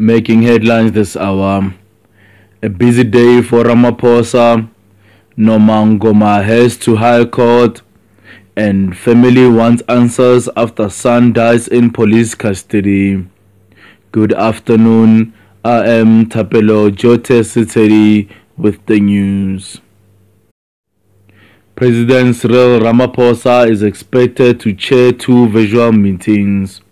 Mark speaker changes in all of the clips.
Speaker 1: Making headlines this hour. A busy day for Ramaphosa. Norma Mngoma heads to High Court. And family wants answers after son dies in police custody. Good afternoon. I am Thapelo Jote Siteri with the news. President Cyril Ramaphosa is expected to chair two virtual meetings.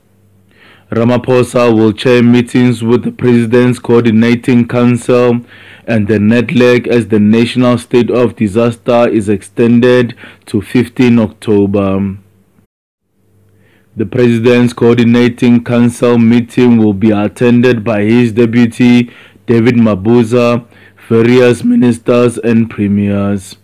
Speaker 1: Ramaphosa will chair meetings with the President's Coordinating Council and the NEDLAC as the national state of disaster is extended to 15 October. The President's Coordinating Council meeting will be attended by his deputy David Mabuza, various ministers and premiers.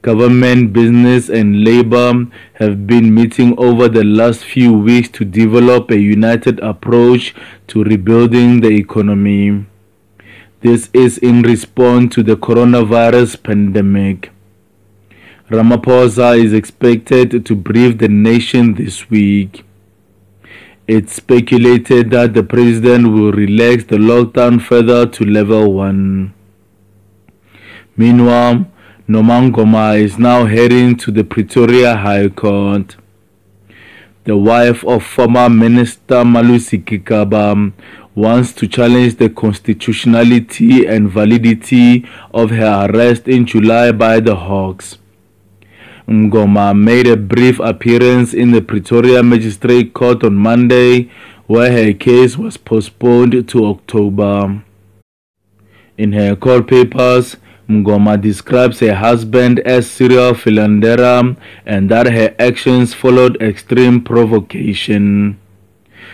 Speaker 1: Government, business, and labor have been meeting over the last few weeks to develop a united approach to rebuilding the economy. This is in response to the coronavirus pandemic. Ramaphosa is expected to brief the nation this week. It's speculated that the president will relax the lockdown further to level 1. Meanwhile, Norma Mngoma is now heading to the Pretoria High Court. The wife of former Minister Malusi Gigaba wants to challenge the constitutionality and validity of her arrest in July by the Hawks. Ngoma made a brief appearance in the Pretoria Magistrate Court on Monday, where her case was postponed to October. In her court papers, Ngoma describes her husband as serial philanderer and that her actions followed extreme provocation.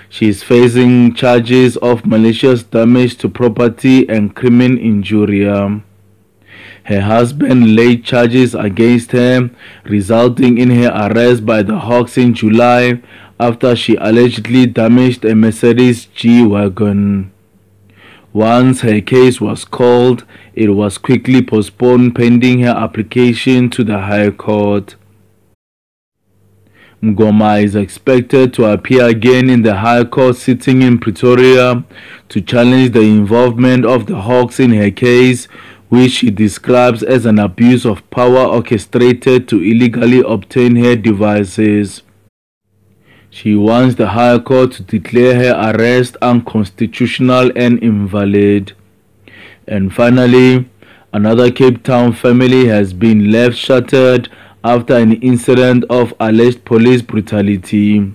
Speaker 1: She is facing charges of malicious damage to property and criminal injury. Her husband laid charges against her, resulting in her arrest by the Hawks in July after she allegedly damaged a Mercedes G Wagon. Once her case was called, it was quickly postponed pending her application to the High Court. Ngoma is expected to appear again in the High Court sitting in Pretoria to challenge the involvement of the Hawks in her case, which she describes as an abuse of power orchestrated to illegally obtain her devices. She wants the High Court to declare her arrest unconstitutional and invalid. And finally, another Cape Town family has been left shattered after an incident of alleged police brutality.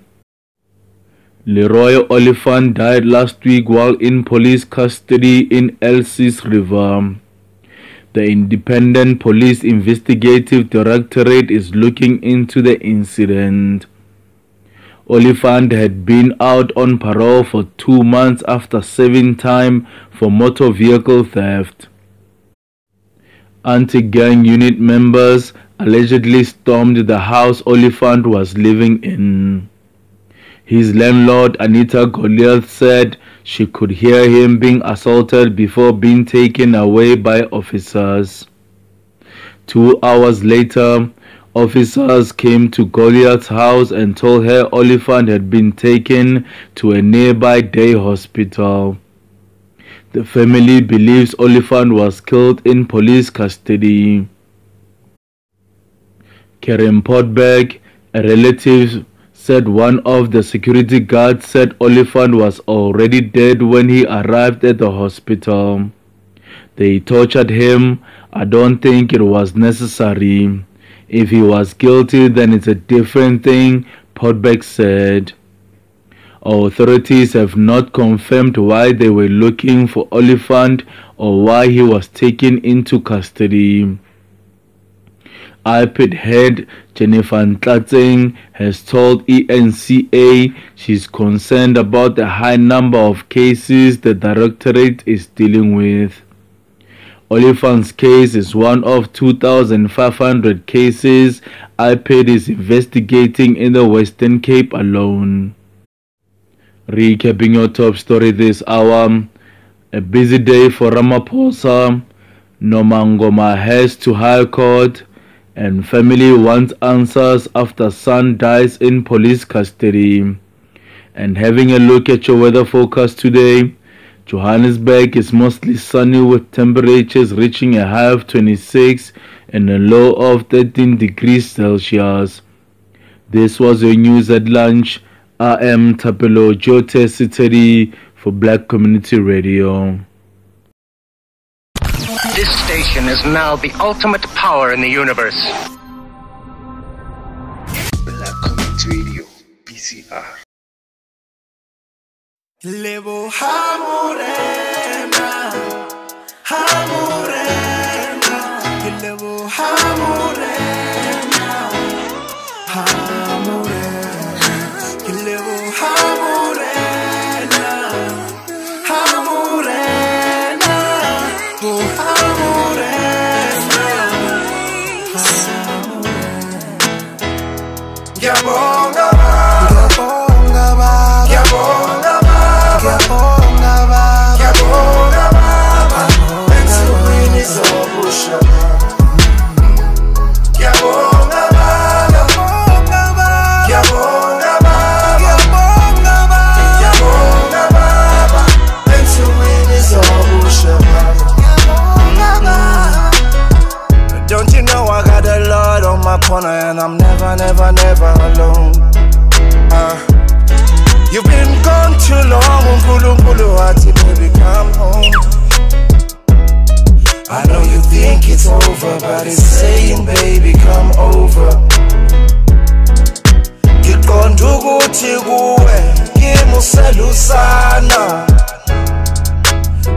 Speaker 1: Leroy Oliphant died last week while in police custody in Elsie's River. The Independent Police Investigative Directorate is looking into the incident. Oliphant had been out on parole for two months after serving time for motor vehicle theft. Anti-gang unit members allegedly stormed the house Oliphant was living in. His landlord Anita Goliath said she could hear him being assaulted before being taken away by officers. Two hours later, Officers came to Goliath's house and told her Oliphant had been taken to a nearby day hospital. The family believes Oliphant was killed in police custody. Karen Portberg, a relative, said one of the security guards said Oliphant was already dead when he arrived at the hospital. They tortured him. I don't think it was necessary. If he was guilty, then it's a different thing, Portberg said. Authorities have not confirmed why they were looking for Oliphant or why he was taken into custody. IPID head Jennifer Ntlatseng has told ENCA she's concerned about the high number of cases the directorate is dealing with. Oliphant's case is one of 2,500 cases IPID is investigating in the Western Cape alone. Recapping your top story this hour, a busy day for Ramaphosa, Norma Mngoma heads to High Court, and family wants answers after son dies in police custody. And having a look at your weather forecast today, Johannesburg is mostly sunny with temperatures reaching a high of 26 and a low of 13 degrees Celsius. This was your news at lunch. I am Thapelo Jote Siteri for Black Community Radio.
Speaker 2: This station is now the ultimate power in the universe.
Speaker 3: Black Community Radio, BCR.
Speaker 4: Lebo hamurena, hamurena, it's saying, baby, come over. Ngiqonda ukuthi kuwe ngimuselusana.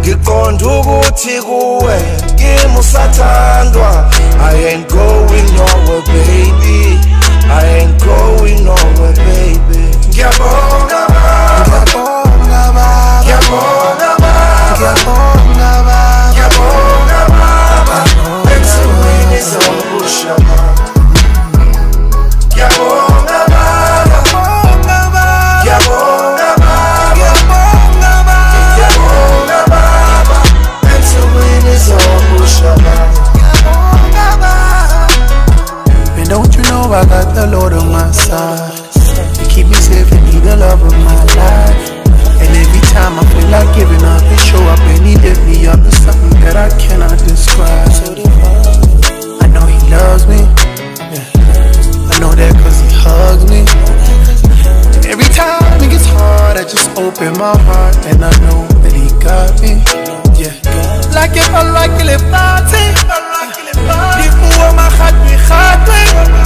Speaker 4: Ngiqonda ukuthi kuwe kimi usathandwa i ain't going nowhere baby. I ain't going nowhere baby. Ngiyabonga ngiyabonga ngiyabonga ngiyabonga I got the Lord on my side. You keep me safe and be the love of my life. And every time I feel like giving up He show up and he lift me up to something that I cannot describe. I. Know he loves me. I know that cause he hugs me. And every time it gets hard I just open my heart And I know that he got me. Yeah. Like if I like it, if I take Lifuwa mahadwi khadwi Even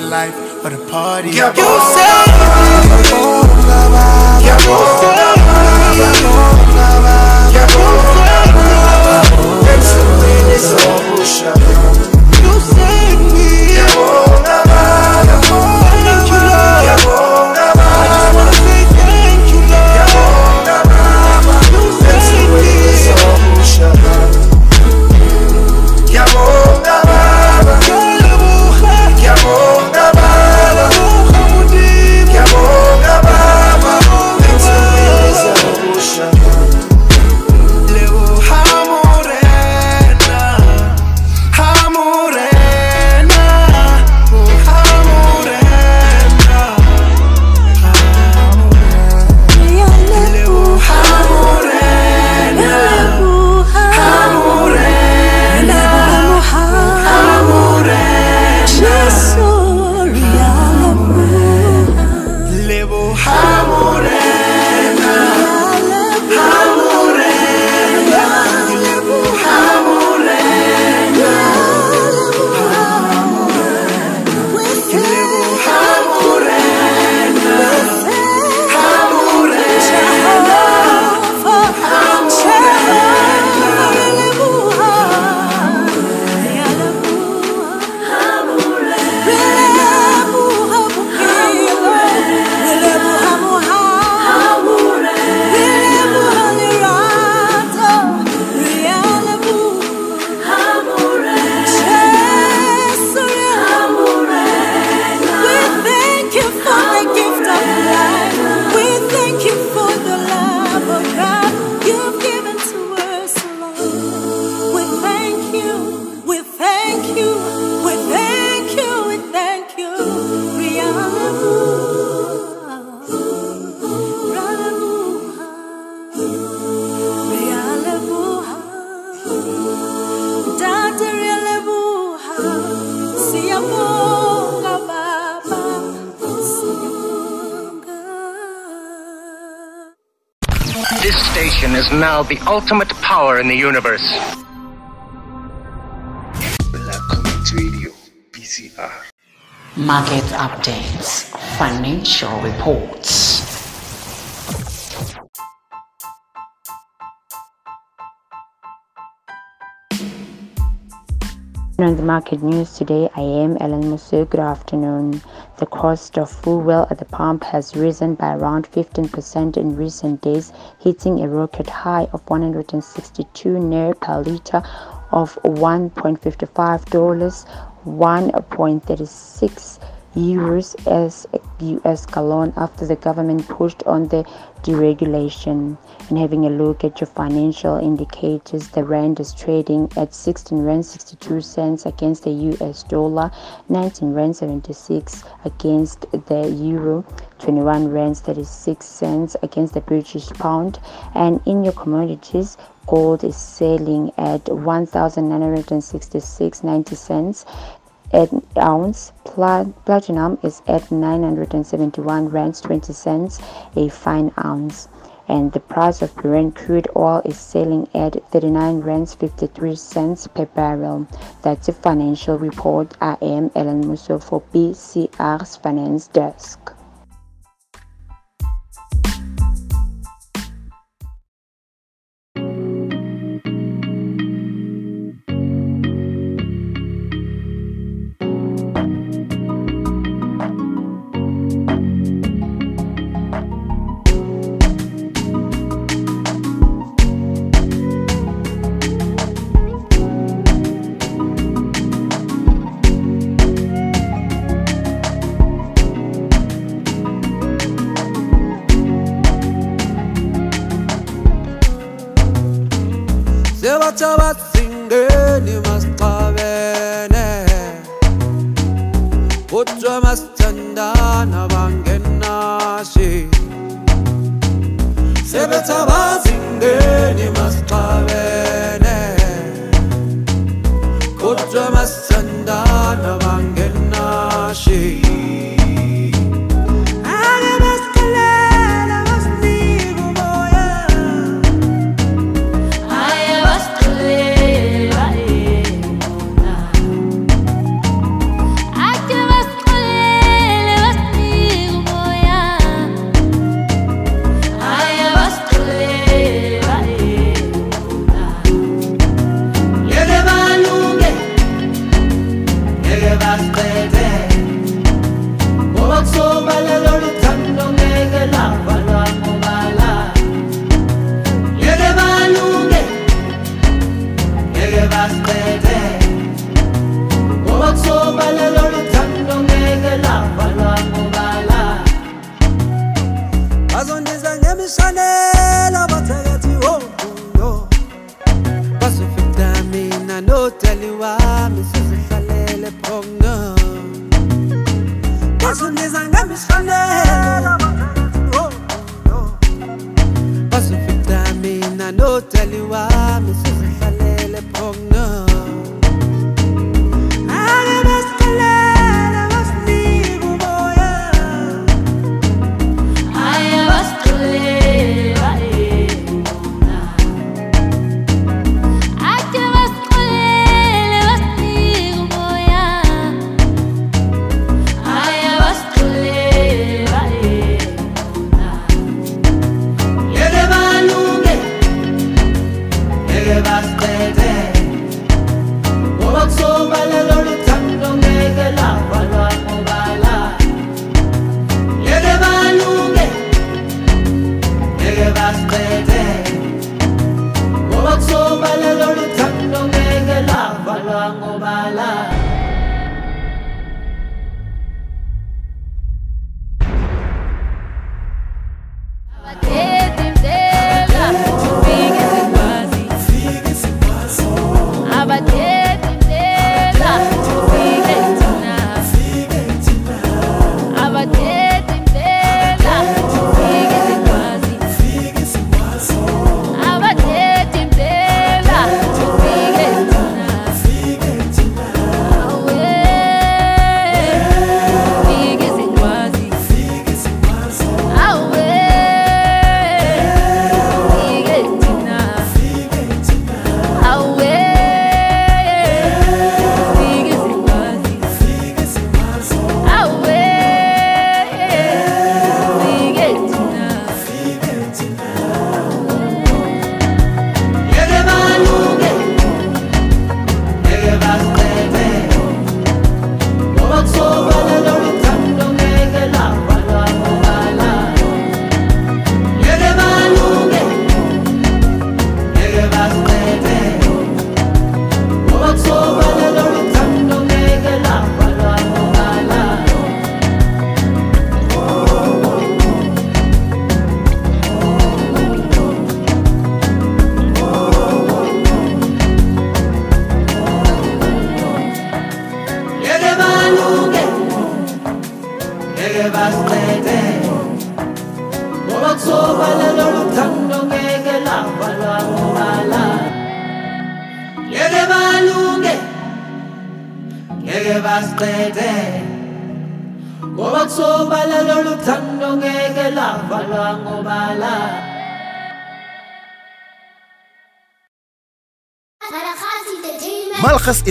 Speaker 4: the life of the party. You say. You
Speaker 5: ultimate power in the universe.
Speaker 6: Black Community Radio, BCR.
Speaker 7: Market updates, financial reports.
Speaker 8: On the market news today, I am Ellen Mosoeu. Good afternoon. The cost of fuel at the pump has risen by around 15% in recent days, hitting a record high of 162 naira per liter of $1.55, 1.36 euros as US gallon after the government pushed on the deregulation. And having a look at your financial indicators, the rand is trading at 16 rand 62 cents against the US dollar, 19 rand 76 against the euro, 21 rand 36 cents against the British pound. And in your commodities, gold is selling at 1966.90 cents an ounce. Platinum is at 971 rands 20 cents a fine ounce. And the price of Brent crude oil is selling at 39 rands 53 cents per barrel. That's a financial report. I am Ellen Mosoeu for BCR's Finance Desk.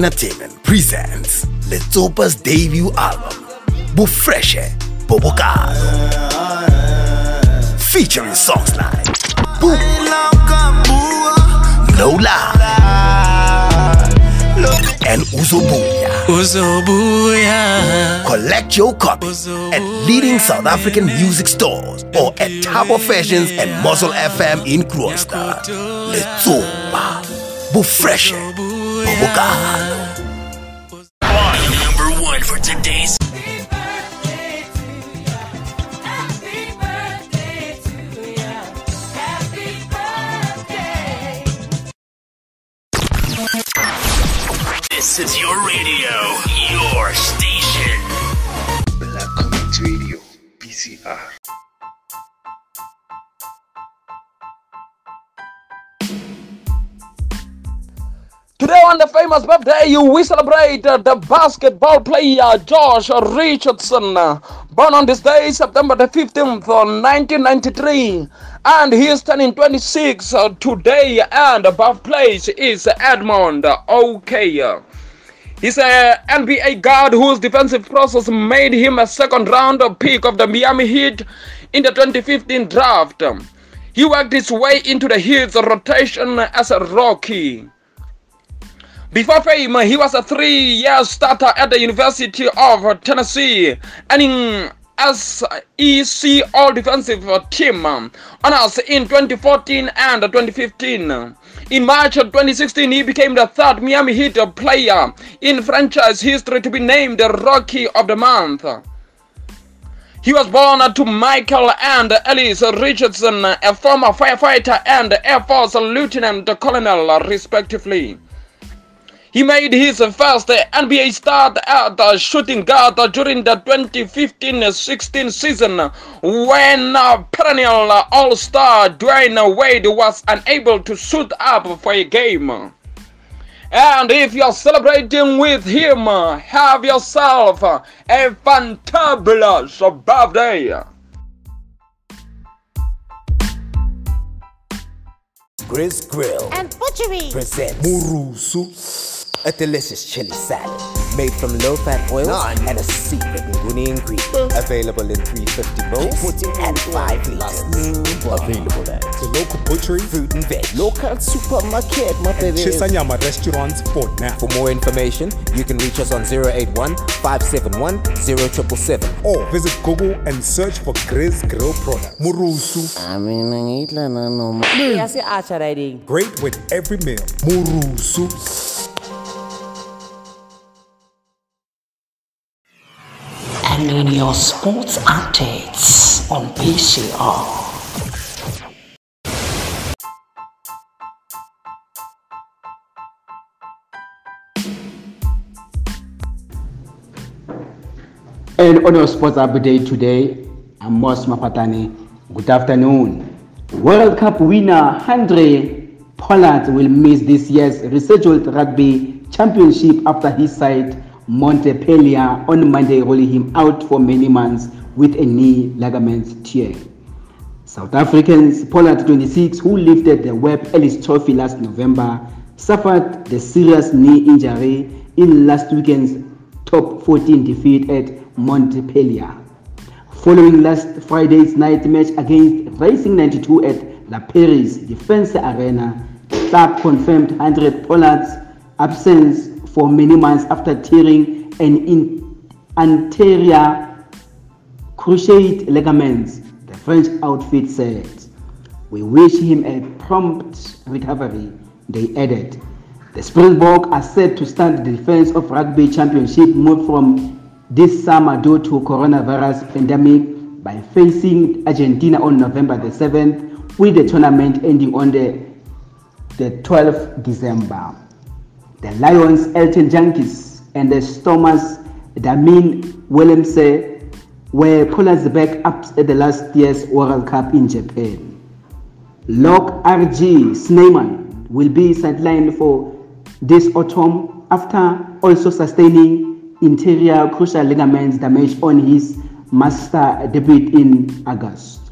Speaker 9: Entertainment presents Letsopa's debut album, Bufreshe Bobokado. Featuring songs like Boo, No Lie, and Uzobuya.
Speaker 10: Uzobuya.
Speaker 9: Collect your copies at leading South African music stores or at Tabo Fashions and Muscle FM in Kroonstad. Letsopa, Bufreshe Bobokado.
Speaker 10: Number
Speaker 11: uh, the basketball player Josh Richardson, uh, born on this day, September the 15th, uh, 1993, and he is turning 26 uh, today. And above place is Edmond OK. He's a NBA guard whose defensive process made him a second round pick of the Miami Heat in the 2015 draft. He worked his way into the Heat's rotation as a rookie. Before fame, he was a three-year starter at the University of Tennessee, earning SEC All-Defensive Team honors in 2014 and 2015. In March 2016, he became the third Miami Heat player in franchise history to be named the Rookie of the Month. He was born to Michael and Alice Richardson, a former firefighter and Air Force Lieutenant Colonel, respectively. He made his first NBA start at shooting guard during the 2015-16 season when uh, perennial All-Star Dwyane Wade was unable to suit up for a game. And if you're celebrating with him, have yourself a fantabulous birthday.
Speaker 12: Grizz Grill
Speaker 13: and Butchery
Speaker 12: presents Murusu, a delicious chili salad made from low-fat oils and a secret nguni ingredient. Available in 350 bowls and 5 liters. Available at
Speaker 14: the local butchery,
Speaker 12: fruit and veg,
Speaker 13: local supermarket, my baby.
Speaker 14: Chisanyama restaurants for now.
Speaker 12: For more information, you can reach us on 081 571 0777
Speaker 14: or visit Google and search for Grizz Grill products. Murusu.
Speaker 13: I mean, ngitla na noma. Yasi acha riding.
Speaker 14: Great with every meal. Murusu.
Speaker 7: And in your sports updates on BCR.
Speaker 15: And on your sports update today, I'm Mos Mapatani. Good afternoon. World Cup winner Handré Pollard will miss this year's rescheduled rugby championship after his side Montpellier on Monday rolling him out for many months with a knee ligament tear. South Africans Pollard 26, who lifted the Webb Ellis Trophy last November, suffered the serious knee injury in last weekend's top 14 defeat at Montpellier. Following last Friday's night match against Racing 92 at La Paris Defense Arena, club confirmed Handré Pollard's absence for many months after tearing an anterior cruciate ligaments, the French outfit said. We wish him a prompt recovery, they added. The Springbok are set to stand the defense of rugby championship moved from this summer due to coronavirus pandemic by facing Argentina on November the 7th with the tournament ending on the, the 12th December. The Lions Elton Jantjies and the Stormers Damian Willemse were Pollard's backups at the last year's World Cup in Japan. Lock RG Snyman will be sidelined for this autumn after also sustaining interior crucial ligaments damage on his Munster debut in August.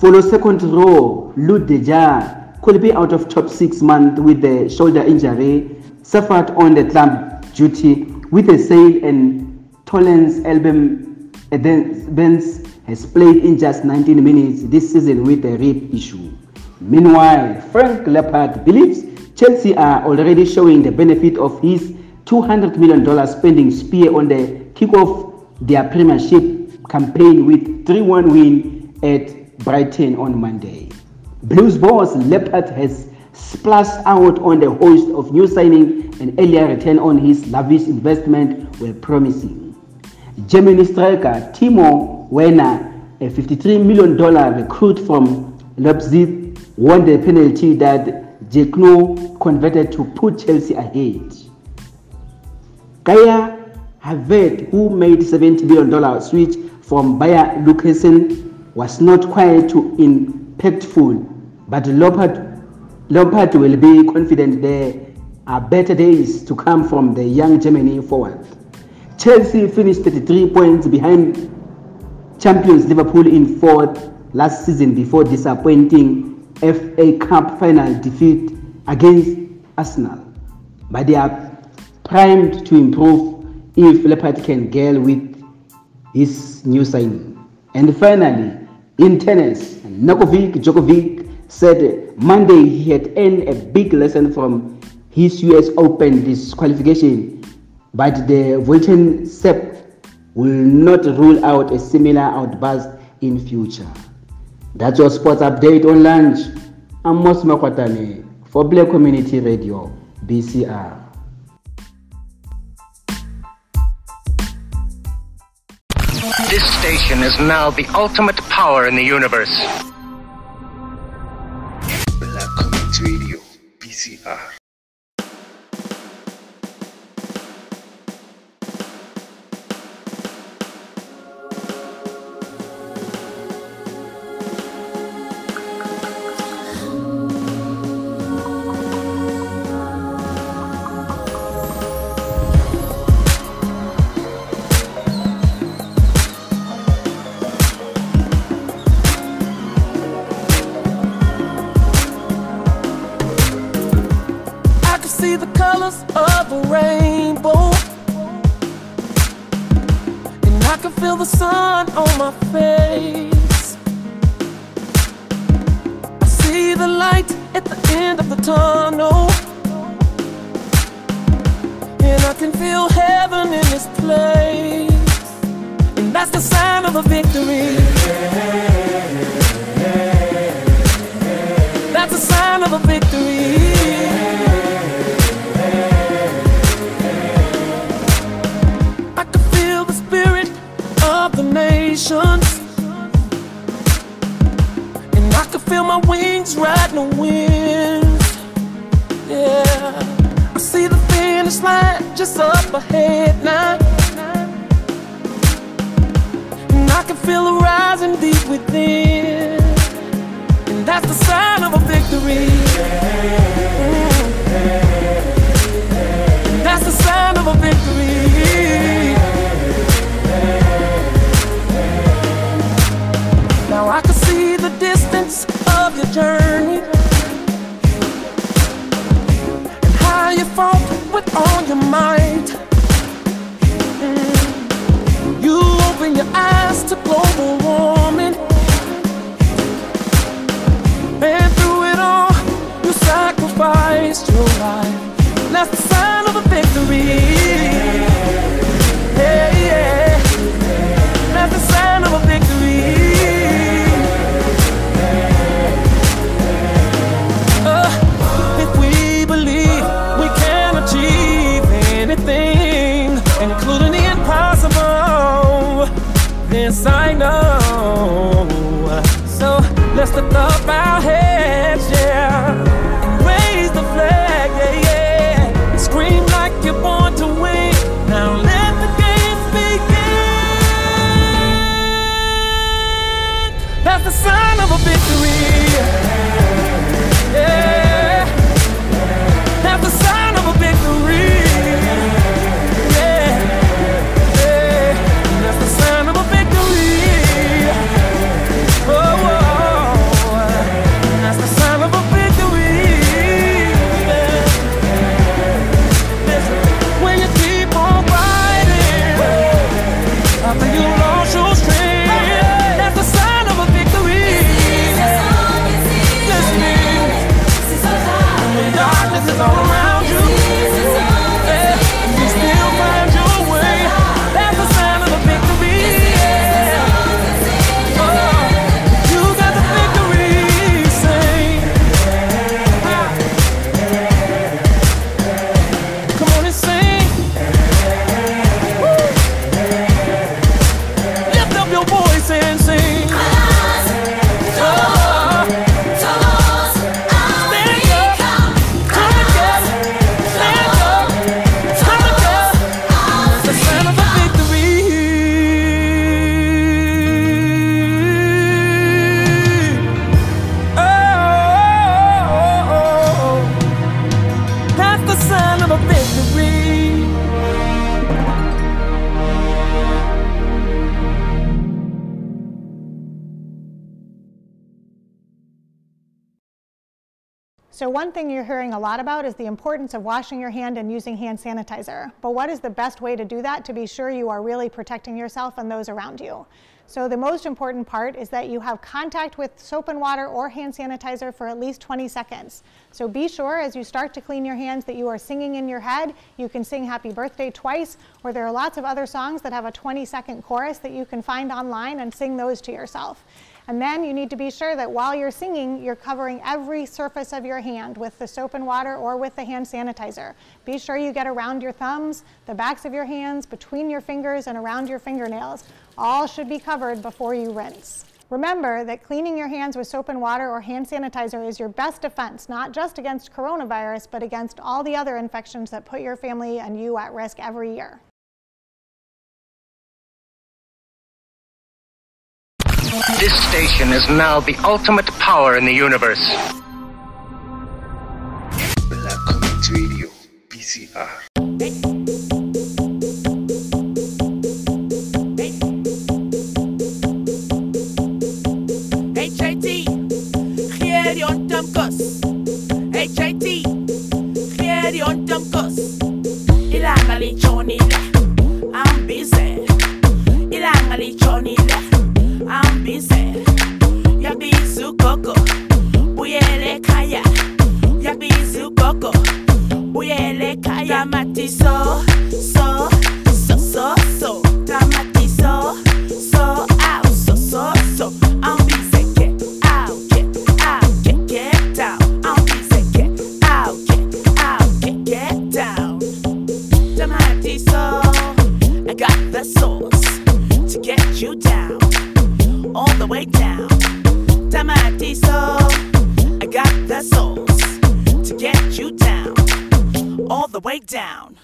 Speaker 15: The second row, Lood de Jager could be out of top six months with the shoulder injury suffered on the club duty with a sail and Tollens album Benz has played in just 19 minutes this season with a rib issue. Meanwhile, Frank Lampard believes Chelsea are already showing the benefit of his $200 million spending spear on the kick-off their premiership campaign with 3-1 win at Brighton on Monday. Blues boss Lampard has splashed out on the host of new signing and earlier return on his lavish investment were promising. Germany striker Timo Werner, a $53 million recruit from Leipzig, won the penalty that Jorginho converted to put Chelsea ahead. Kai Havertz, who made $70 million switch from Bayer Leverkusen, was not quite too impactful, but Lampard, Lampard will be confident there are better days to come from the young Germany forward. Chelsea finished 33 points behind champions Liverpool in fourth last season before disappointing FA Cup final defeat against Arsenal. But they are primed to improve if Lampard can gel with his new signing. And finally, in tennis, Novak Djokovic said Monday he had earned a big lesson from his US Open disqualification, but the Vulcan Sep will not rule out a similar outburst in future. That's your sports update on lunch. I'm Mos Makwatane for Black Community Radio, BCR.
Speaker 5: This station is now the ultimate power in the universe.
Speaker 16: About is the importance of washing your hand and using hand sanitizer. But what is the best way to do that to be sure you are really protecting yourself and those around you? So, the most important part is that you have contact with soap and water or hand sanitizer for at least 20 seconds. So, be sure as you start to clean your hands that you are singing in your head. You can sing Happy Birthday twice, or there are lots of other songs that have a 20 second chorus that you can find online and sing those to yourself. And then you need to be sure that while you're singing, you're covering every surface of your hand with the soap and water or with the hand sanitizer. Be sure you get around your thumbs, the backs of your hands, between your fingers, and around your fingernails. All should be covered before you rinse. Remember that cleaning your hands with soap and water or hand sanitizer is your best defense, not just against coronavirus, but against all the other infections that put your family and you at risk every year.
Speaker 5: This station is now the ultimate power in the universe.
Speaker 6: Black Community Radio, BCR.
Speaker 17: HIT, Gieri ontamkos. HIT, Gieri ontamkos. Koko, buyele kaya. Yabizu koko, buyele kaya. Tamati so, so, so, So, I got the sauce to get you down, all the way down.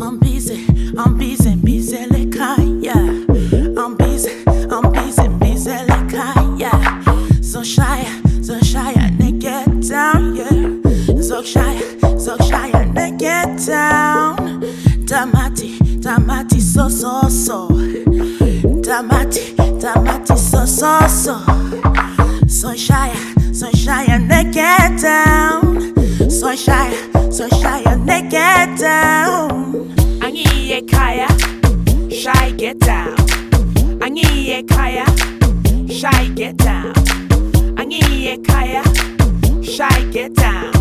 Speaker 17: I'm busy, I'm busy, busy like yeah. I'm busy, I'm busy, busy like yeah. So shy, so shy, and get down, yeah. So shy, so shy, and get down. Tamati, tamati, so so so. Tamati, tamati, so so so. So shy, so shy, and get down. So shy, so shy, and get down. Angiye kaya, shy get down. Angiye kaya, shy get down. Angiye kaya, shy get down.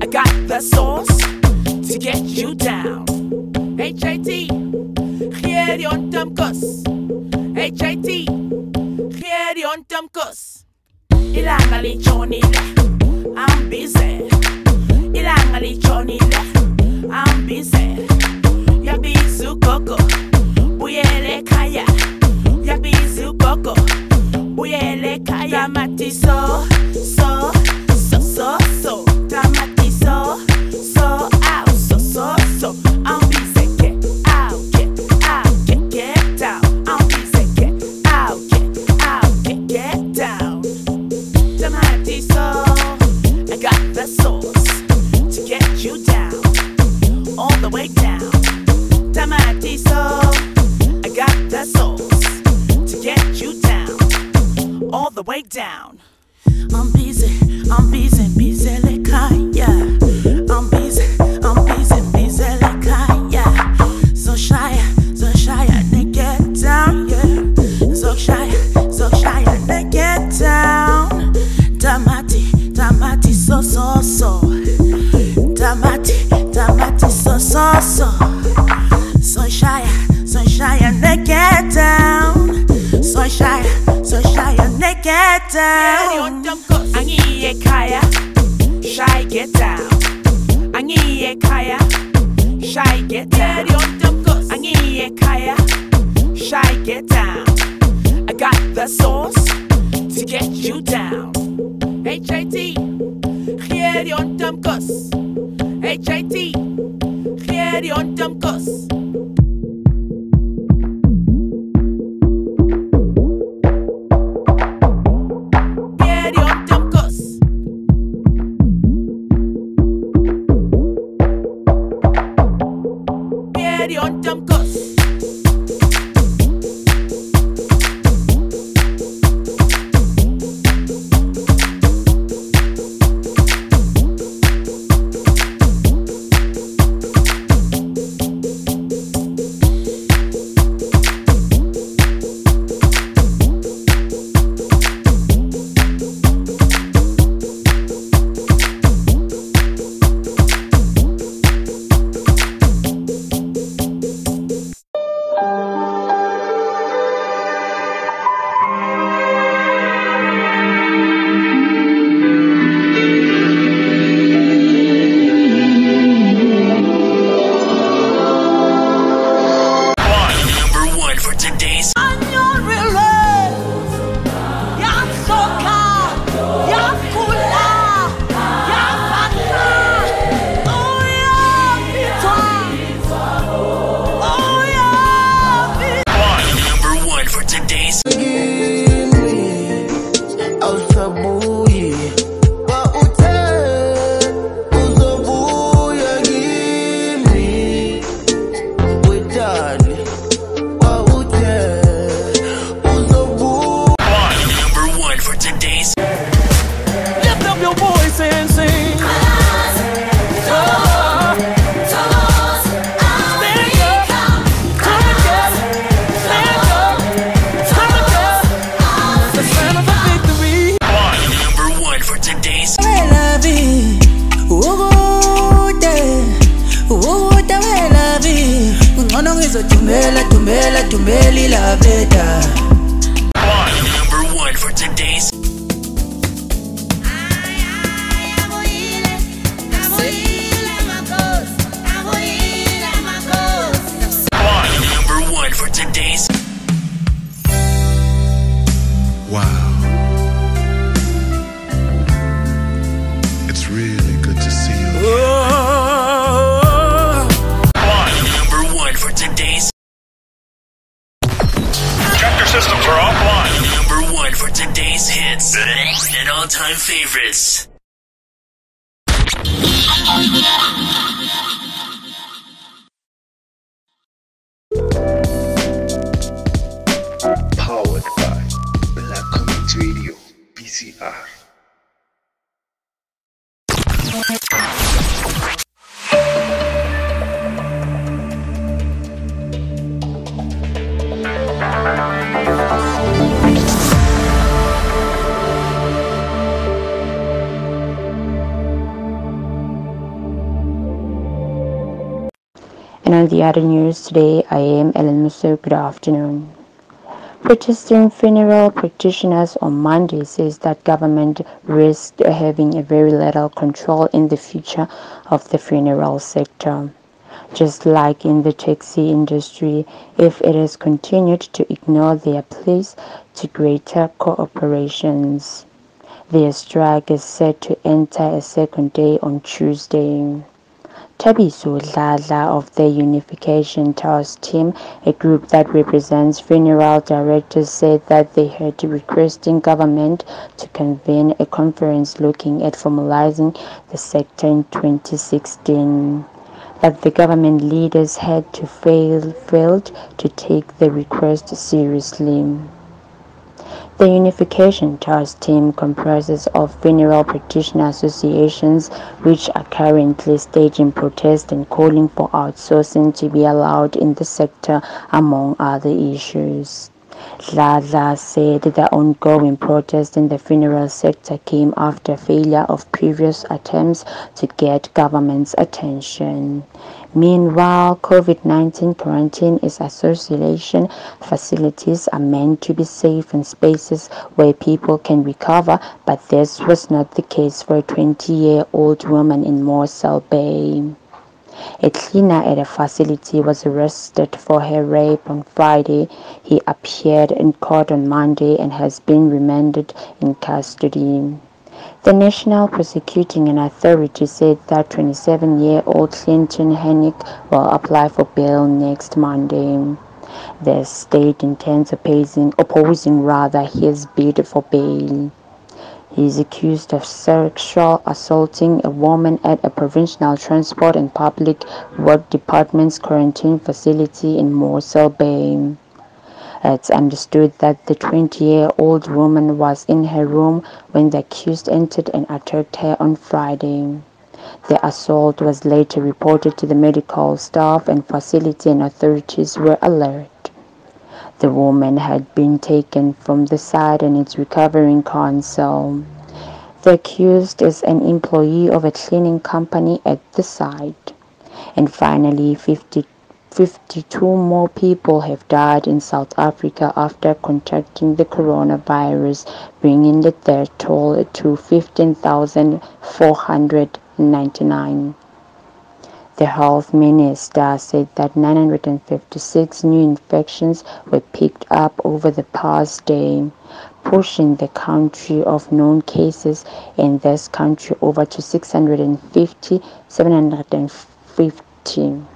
Speaker 17: I got the sauce to get you down. HIT, Gieri ontamkos. HIT, Gieri ontamkos. Ilanga lichonile,
Speaker 8: Other news today, I am Ellen Mosoeu. Good afternoon. Protesting funeral practitioners on Monday says that government risks having a very little control in the future of the funeral sector. Just like in the taxi industry, if it is continued to ignore their pleas to greater cooperations. Their strike is set to enter a second day on Tuesday. Tabiso Dladla of the Unification Task Team, a group that represents funeral directors, said that they had requesting government to convene a conference looking at formalizing the sector in 2016. But the government leaders had to fail, failed to take the request seriously. The Unification Task Team comprises of funeral practitioner associations which are currently staging protests and calling for outsourcing to be allowed in the sector among other issues. Dladla said the ongoing protest in the funeral sector came after failure of previous attempts to get government's attention. Meanwhile, COVID-19 quarantine is isolation facilities are meant to be safe and spaces where people can recover, but this was not the case for a 20-year-old woman in Mossel Bay. A cleaner at a facility was arrested for her rape on Friday. He appeared in court on Monday and has been remanded in custody. The National Prosecuting Authority said that 27-year-old Clinton Hennick will apply for bail next Monday. The state intends opposing, opposing rather his bid for bail. He is accused of sexual assaulting a woman at a provincial transport and public work department's quarantine facility in Mossel Bay. It's understood that the 20-year-old woman was in her room when the accused entered and attacked her on Friday. The assault was later reported to the medical staff and facility and authorities were alert. The woman had been taken from the site and is recovering counsel. The accused is an employee of a cleaning company at the site. And finally, 50, 52 more people have died in South Africa after contracting the coronavirus, bringing the death toll to 15,499. The health minister said that 956 new infections were picked up over the past day, pushing the country of known cases in this country over to 650, 750.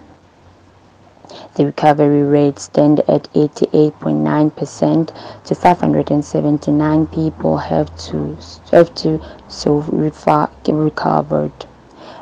Speaker 8: The recovery rate stand at 88.9% to 579 people have to have to so refa- recovered.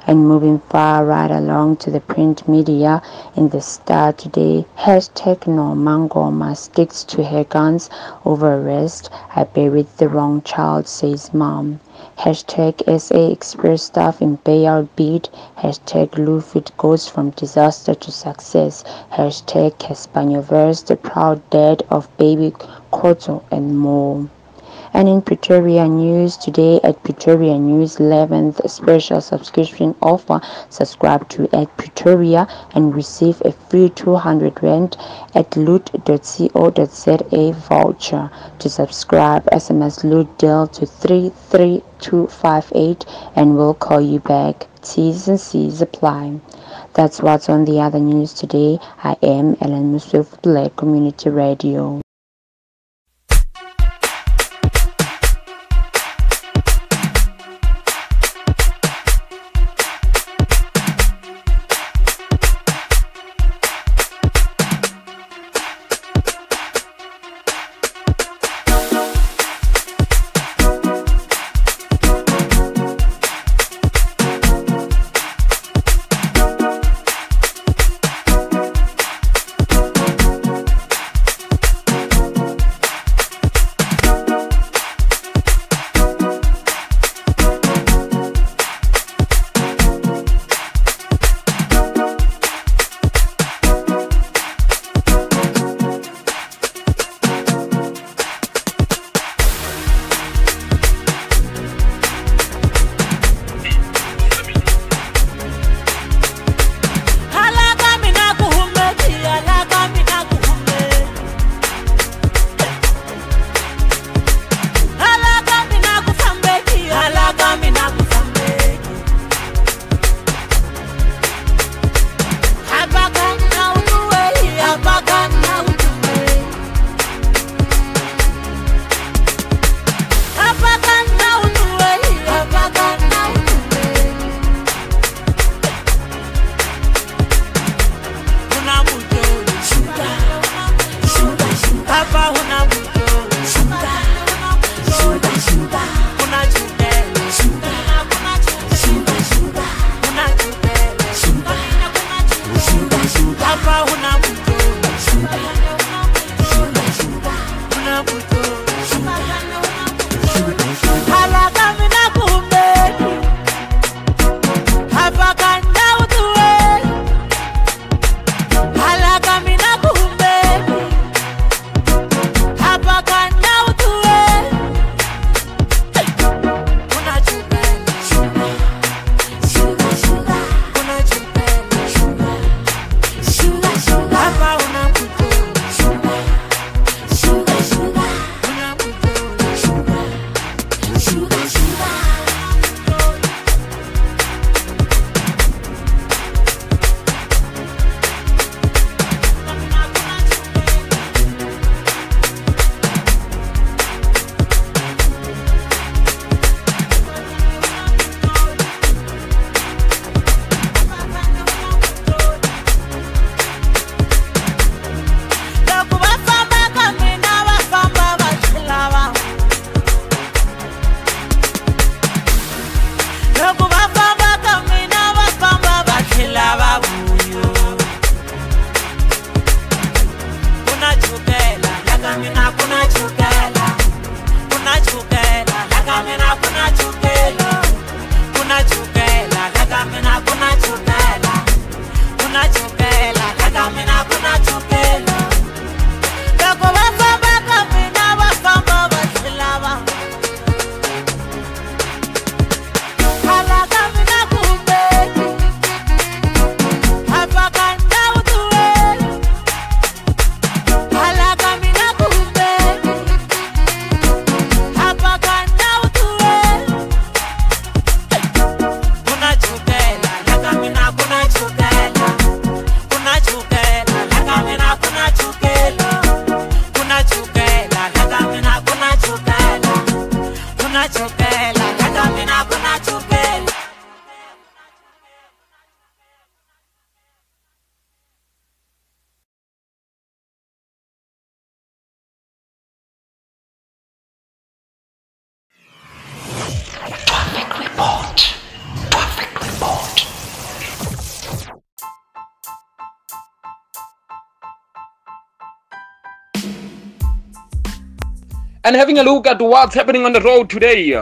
Speaker 8: And moving far right along to the print media in the star today hashtag No normangoma sticks to her guns over arrest. I buried the wrong child says mom hashtag sa express staff in payout bid hashtag lufit goes from disaster to success. Hashtag CassperNyovest the proud dad of baby Koto and more
Speaker 18: and in Pretoria News today at Pretoria News 11th special subscription offer. Subscribe to at Pretoria and receive a free 200 rand at loot.co.za voucher. To subscribe, SMS loot deal to 33258 and we'll call you back. T's and C's apply. That's what's on the other news today. I am Ellen Mosoeu, Black Community Radio.
Speaker 11: and having a look at what's happening on the road today.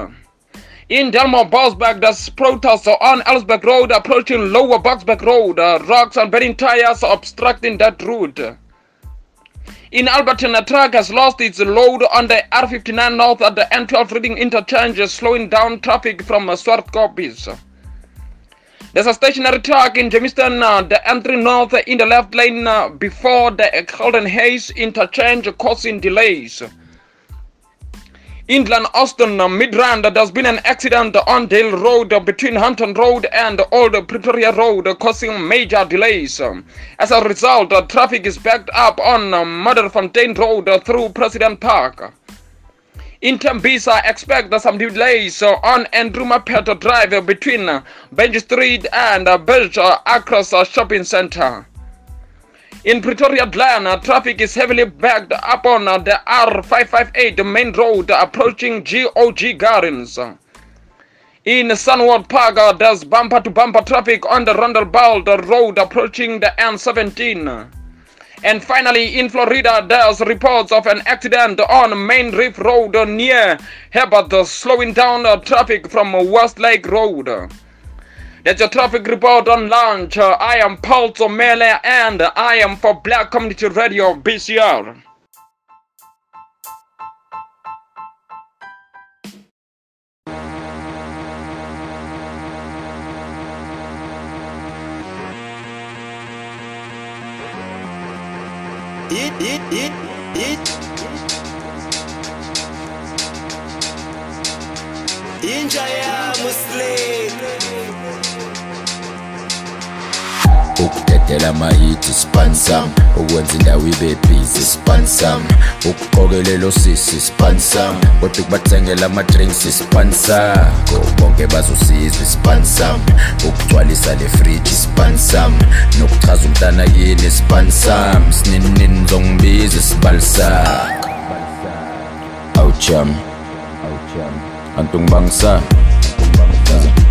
Speaker 11: In Delmar Bosberg, there's protests on Ellsberg Road approaching Lower Bosberg Road. Uh, rocks and burning tires obstructing that route. In Alberton, a truck has lost its load on the R59 North at the N12 Reading Interchange, slowing down traffic from uh, Swartkoppies. There's a stationary truck in Jamestown, uh, the entry North in the left lane uh, before the Golden Haze Interchange, causing delays. Inland Austin, Midrand, there's been an accident on Dale Road between Hampton Road and Old Pretoria Road, causing major delays. As a result, traffic is backed up on Motherfontein Road through President Park. In Tembisa, expect some delays on Andrew Mapheto Drive between Benji Street and uh, across shopping center. In Pretoria uh, traffic is heavily backed up on uh, the R558 main road approaching GOG Gardens. In Sunward Park, uh, there's bumper to bumper traffic on the Rondebult Road approaching the N17. And finally, in Florida, there's reports of an accident on Main Reef Road near Herbert, slowing down uh, traffic from Westlake Road. That's your traffic report on launch. I am Paul Tomele and I am for Black Community Radio BCR.
Speaker 18: It, it, it, it. Inja ya Muslim.
Speaker 19: Ukudedela amahithi spansam ukwenza indawo ibe busy spansam ukuqokelela osisi spansam kodwa ukubathengela ama-drinks spansako bonke bazosizwa spansam ukugcwalisa le friji spansam nokuchaza umntana yini spansam sininini ngizongibiza isibalisako awujam anti ungibangisa.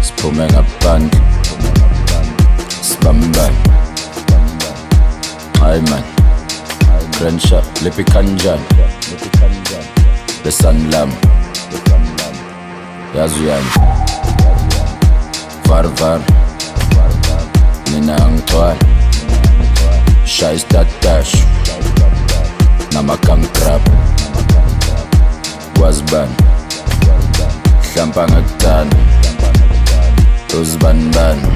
Speaker 19: Siphume ngaphandle sibambane hayi man. Grandshot liphi kanjani lesanlam yazi uyani varvar mina angigcwali shaya istatdash namakangrab kwazi bani hlampa ngakudana uzibanibani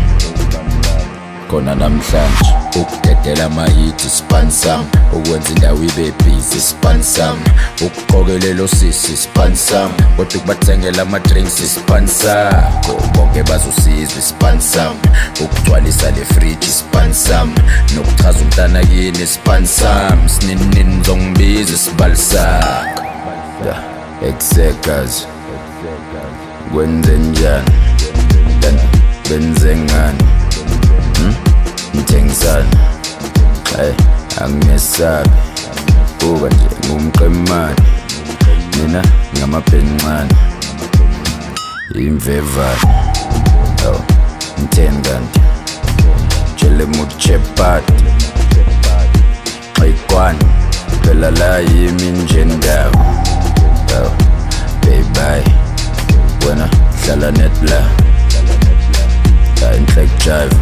Speaker 19: khona namhlanje ukugedela amayithi span sam ukwenza indawo ibe busy span ukuqokelela osisi span kodwa ukubathengela ama-drinks span bonke bazosizwa span ukugcwalisa le friji span nokuchaza umntana kini span sam sininini ngizongibiza isibali ekusekazi. Kwenzenjani benzengani ngithengisana hayi anginesabi. Kuba nje ngumqemane. Mina ngamabhencane. Imvevane. Aw ngitheni kanti tshele mutshepati xayikwane phela la yimi nje ndawo. Aw baybay wena hlala netla inhlek jive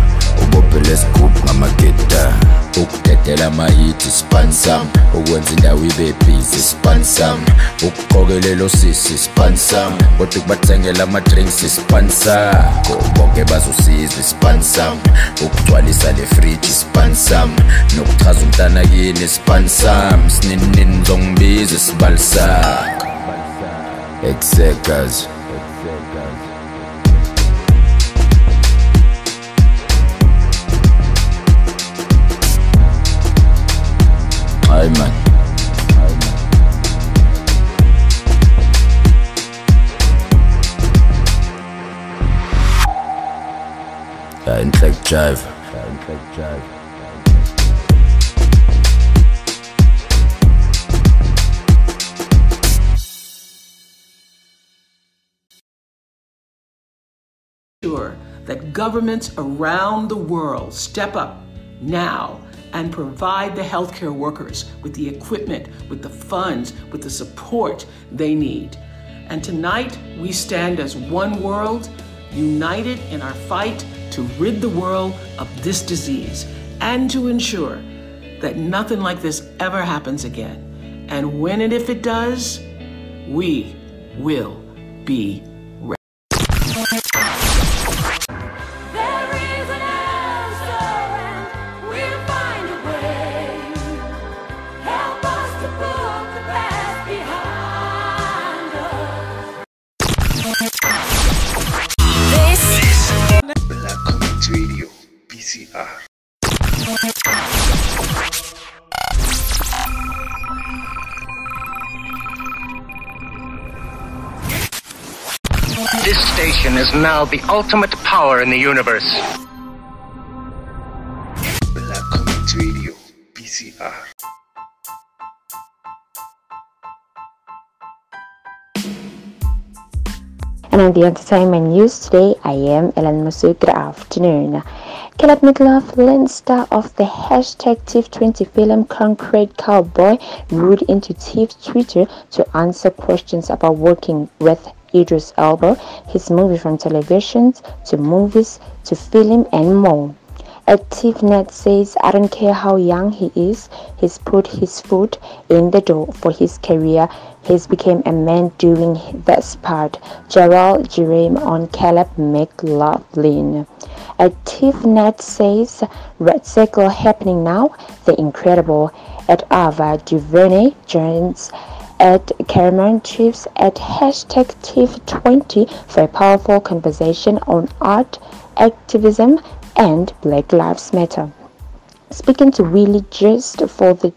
Speaker 19: Ubopele scoop nga maketa ukudedela amayithi spansam. Ukwenza indawo ibe bhizi spansam. Ukuqokelela osisi spansam. Kodwa ukubathengela ama-drinks spansako bonke bazosiza spansam. Ukugcwalisa le friji spansam. Nokuchaza umntana kini spansam. Sininini zongibiza isibali sako exegas ja inhlek jive. Inhlek jive.
Speaker 20: Sure that governments around the world step up now and provide the healthcare workers with the equipment, with the funds, with the support they need. And tonight, we stand as one world, united in our fight to rid the world of this disease and to ensure that nothing like this ever happens again. And when and if it does, we will be
Speaker 21: This
Speaker 5: station is now the ultimate power in the universe.
Speaker 6: Black Community Radio, BCR.
Speaker 8: And on the entertainment news today, I am Ellen Mosoeu. Good afternoon. Caleb McLaughlin, star of the hashtag TIFF20 film Concrete Cowboy, ruled into TIFF's Twitter to answer questions about working with Idris Elba, his movie from television to movies to film and more. At TIFFnet says, I don't care how young he is, he's put his foot in the door for his career. He's become a man doing this part. Jharrel Jerome on Caleb McLaughlin. At TIFFnet says, Red Circle happening now, the incredible. At Ava DuVernay joins at Cameron Chiefs at hashtag TIFF20 for a powerful conversation on art, activism, and Black Lives Matter. Speaking to Willie Geist for the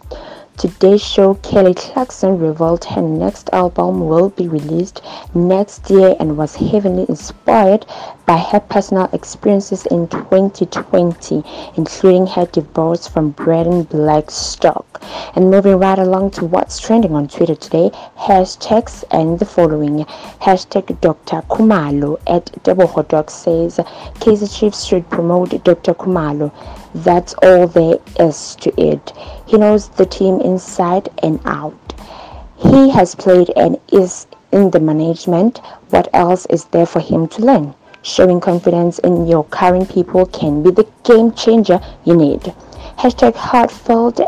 Speaker 8: Today Show, Kelly Clarkson revealed her next album will be released next year and was heavily inspired by her personal experiences in 2020, including her divorce from Brandon Blackstock. And moving right along to what's trending on Twitter today, hashtags and the following. Hashtag Dr. Khumalo at Double Hot Dog says Kaizer Chiefs should promote Dr. Khumalo. That's all there is to it. He knows the team inside and out. He has played and is in the management. What else is there for him to learn? Showing confidence in your current people can be the game changer you need. Hashtag heartfelt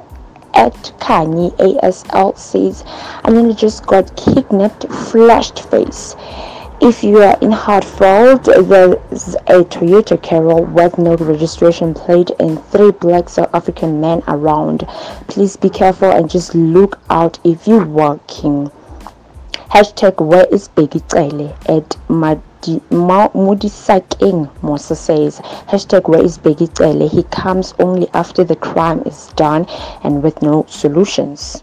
Speaker 8: at Kanye ASL says, nearly just got kidnapped, flashed face. If you are in Hartford, there's a Toyota Carol with no registration plate and three black South African men around. Please be careful and just look out if you're walking. Hashtag where is Bheki Cele at Mudisakeng Mosa says Hashtag where is Bheki He comes only after the crime is done and with no solutions.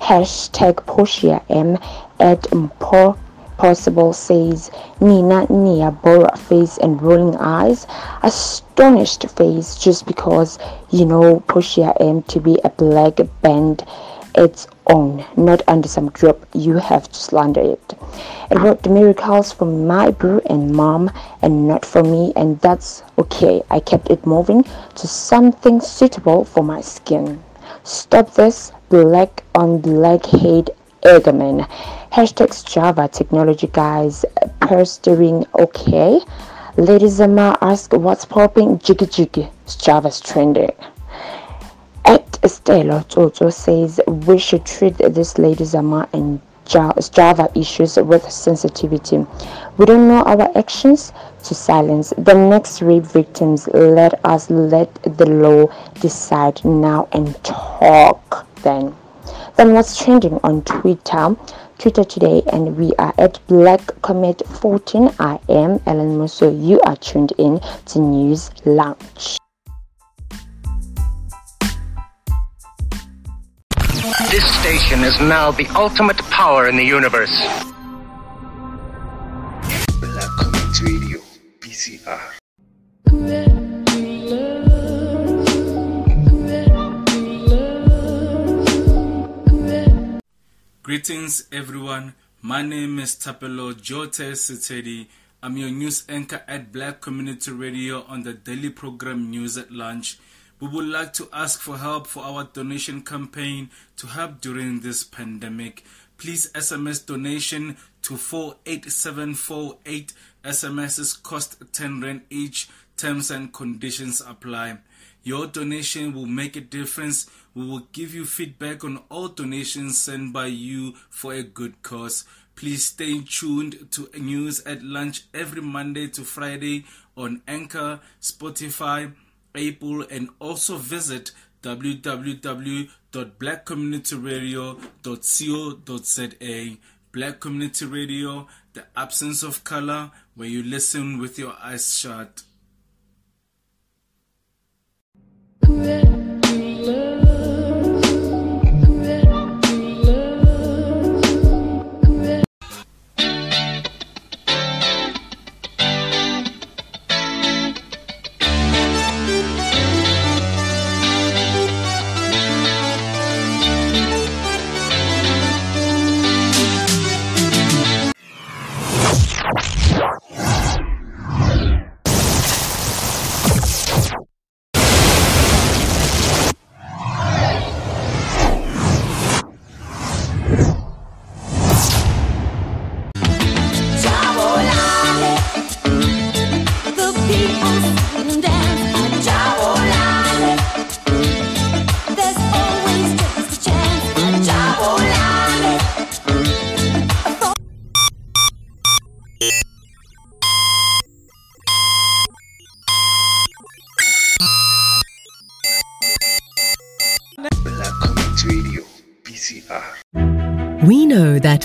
Speaker 8: Hashtag Portia M at Mpo Possible says Nina Nia Bora face and rolling eyes, astonished face just because you know Portia M to be a black band its own, not under some group. You have to slander it. It worked miracles for my bro and mom, and not for me, and that's okay. I kept it moving to something suitable for my skin. Stop this black on black hate Egerman. Hashtag Java technology guys. Purstering okay. Ladies Zamar ask what's popping. Jiggy jiggy. Sjava's trending. At Estela Toto says we should treat this Lady Zamar and Ja- Sjava issues with sensitivity. We don't know our actions to silence the next rape victims. Let us let the law decide now and talk then. Then what's trending on Twitter? Twitter today, and we are at Black Comet 14. I am Ellen Mosoeu. You are tuned in to News Lounge.
Speaker 5: This station is now the ultimate power in the universe.
Speaker 6: Black Community Radio, BCR.
Speaker 22: Greetings, everyone. My name is Thapelo Jote Setshedi. I'm your news anchor at Black Community Radio on the daily program News at Lunch. We would like to ask for help for our donation campaign to help during this pandemic. Please SMS donation to 48748. SMSs cost 10 Rand each. Terms and conditions apply.
Speaker 1: Your donation will make a difference. We will give you feedback on all donations sent by you for a good cause. Please stay tuned to News at Lunch every Monday to Friday on Anchor, Spotify, Apple, and also visit www.blackcommunityradio.co.za. Black Community Radio, the absence of color, where you listen with your eyes shut.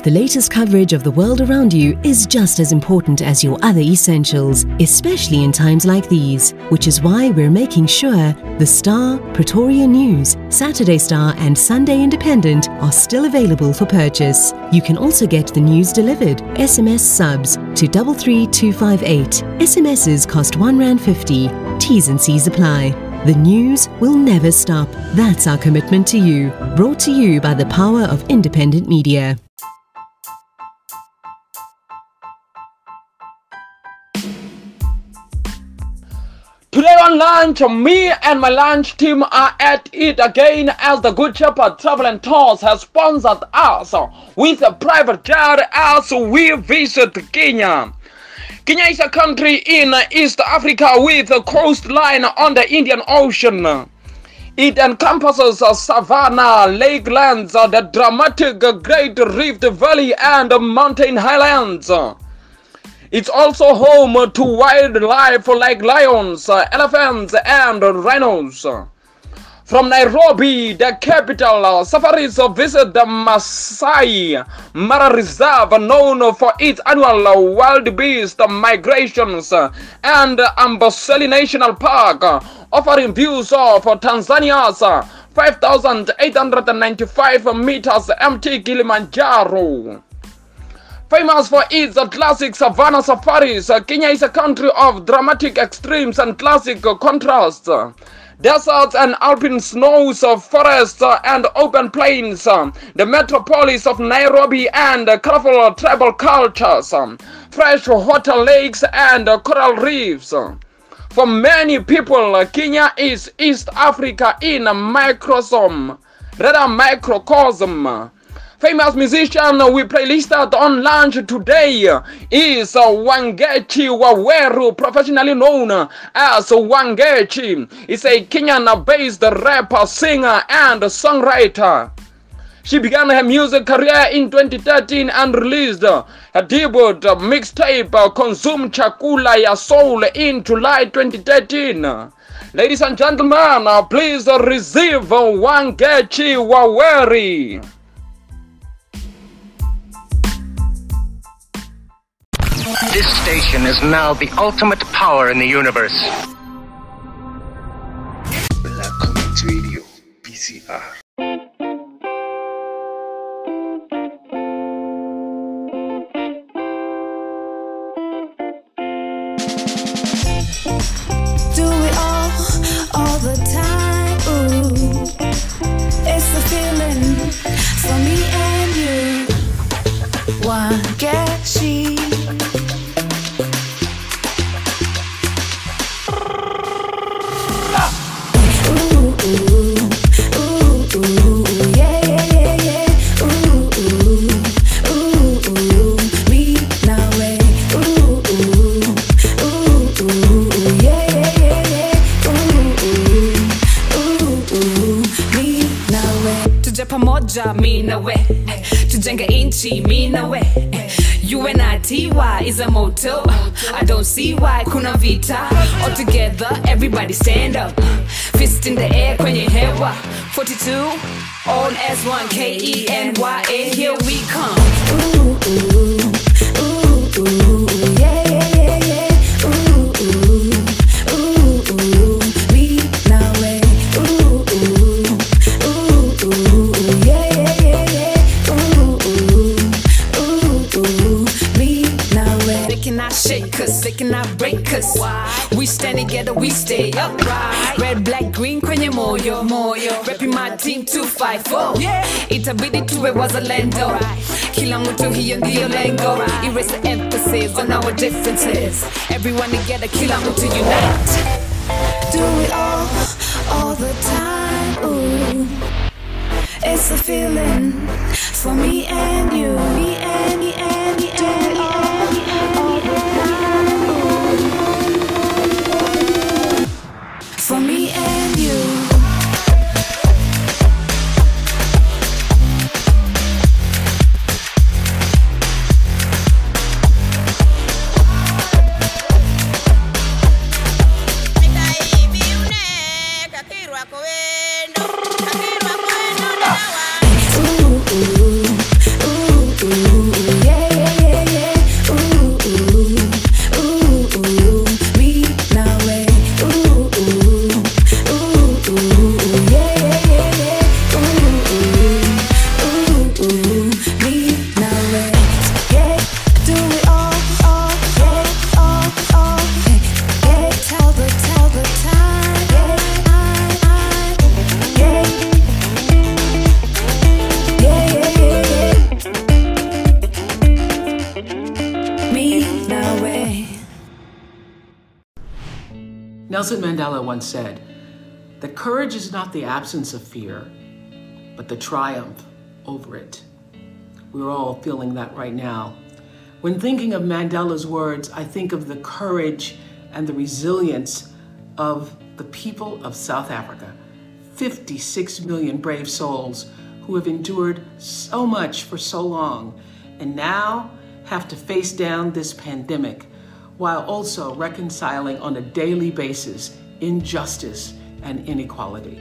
Speaker 23: The
Speaker 24: latest coverage of the world around you is just as important as your other essentials, especially in times like these, which is why we're making sure the Star, Pretoria News, Saturday Star, and Sunday Independent are still available for purchase. You can also get the news delivered, SMS subs to 33258. SMSs cost 1 Rand 50. T's and C's apply. The news will never stop. That's our commitment to you. Brought to you by the power of independent media.
Speaker 11: Today on lunch, me and my lunch team are at it again as the Good Shepherd Travel and Tours has sponsored us with a private jet as we visit Kenya. Kenya is a country in East Africa with a coastline on the Indian Ocean. It encompasses savanna, lakelands, the dramatic Great Rift Valley, and mountain highlands. It's also home to wildlife like lions, elephants, and rhinos. From Nairobi, the capital, safaris visit the Masai Mara Reserve, known for its annual wild beast migrations, and Amboseli National Park, offering views of Tanzania's 5,895 meters empty Kilimanjaro. Famous for its classic savanna safaris, Kenya is a country of dramatic extremes and classic contrasts. Deserts and alpine snows, of forests and open plains, the metropolis of Nairobi and colorful tribal cultures, fresh water lakes and coral reefs. For many people, Kenya is East Africa in a microcosm, rather microcosm. Famous musician we playlisted on lunch today is Wangechi Waweru, professionally known as Wangechi. He's a Kenyan-based rapper, singer, and songwriter. She began her music career in 2013 and released her debut mixtape Consume Chakula Ya Soul in July 2013. Ladies and gentlemen, please receive Wangechi Waweru.
Speaker 2: This station is now the ultimate power in the universe.
Speaker 6: Black Community Radio, BCR.
Speaker 23: Do it all, all the time. It's the feeling for me and you. One get she. Mina we tujenge inchi mina we UNITY is a motto. I don't see why kuna vita. All together, everybody stand up. Fist in the air kwenye hewa. 42 on S1 K E N Y A. Here we come. Ooh, ooh, they cannot break us. We stand together, we stay upright. Red, black, green kwenye moyo, moyo. Repping my team 254. Yeah. Itabidi tuwe wazalendo. Kila mtu hiyo ndiyo lengo. Erase the emphasis on our differences. Everyone together, kila mtu unite. Do it all, all the time. Ooh. It's a feeling for me and you, me and me and me and
Speaker 20: once said that courage is not the absence of fear, but the triumph over it. We're all feeling that right now. When thinking of Mandela's words, I think of the courage and the resilience of the people of South Africa. 56 million brave souls who have endured so much for so long and now have to face down this pandemic while also reconciling on a daily basis injustice and inequality.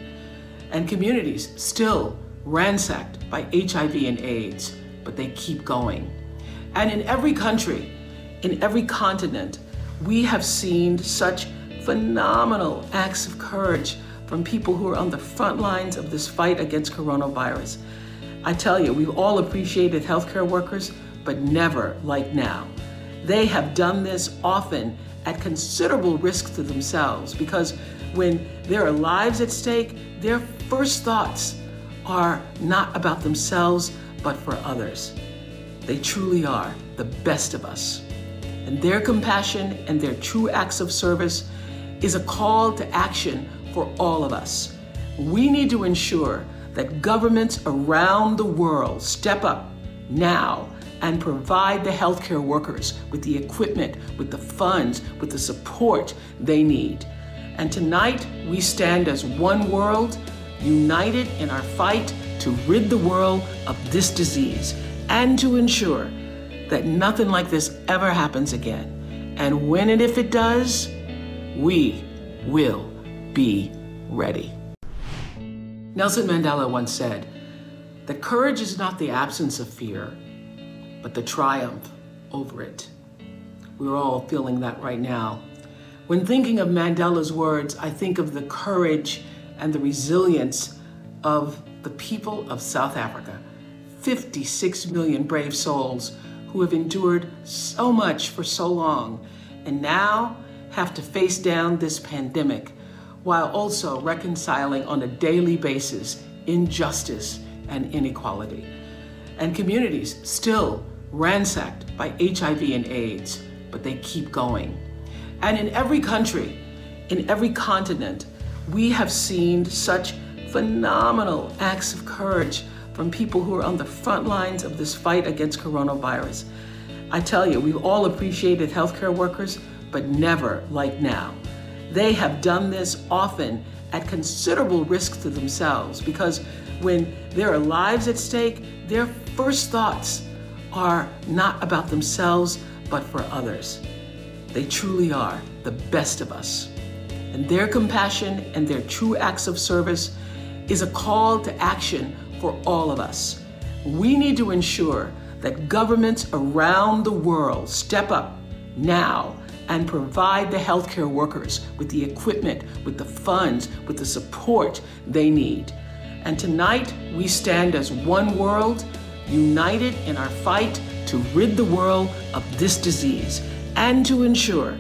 Speaker 20: And communities still ransacked by HIV and AIDS, but they keep going. And in every country, in every continent, we have seen such phenomenal acts of courage from people who are on the front lines of this fight against coronavirus. I tell you, we've all appreciated healthcare workers, but never like now. They have done this often at considerable risk to themselves because when there are lives at stake, their first thoughts are not about themselves, but for others. They truly are the best of us. And their compassion and their true acts of service is a call to action for all of us. We need to ensure that governments around the world step up now and provide the healthcare workers with the equipment, with the funds, with the support they need. And tonight, we stand as one world, united in our fight to rid the world of this disease and to ensure that nothing like this ever happens again. And when and if it does, we will be ready. Nelson Mandela once said The courage is not the absence of fear, but the triumph over it. We're all feeling that right now. When thinking of Mandela's words, I think of the courage and the resilience of the people of South Africa. 56 million brave souls who have endured so much for so long and now have to face down this pandemic while also reconciling on a daily basis injustice and inequality. And communities still ransacked by HIV and AIDS, but they keep going. And in every country, in every continent, we have seen such phenomenal acts of courage from people who are on the front lines of this fight against coronavirus. I tell you, we've all appreciated healthcare workers, but never like now. They have done this often at considerable risk to themselves because when there are lives at stake, their first thoughts are not about themselves, but for others. They truly are the best of us. And their compassion and their true acts of service is a call to action for all of us. We need to ensure that governments around the world step up now and provide the healthcare workers with the equipment, with the funds, with the support they need. And tonight, we stand as one world, united in our fight to rid the world of this disease and to ensure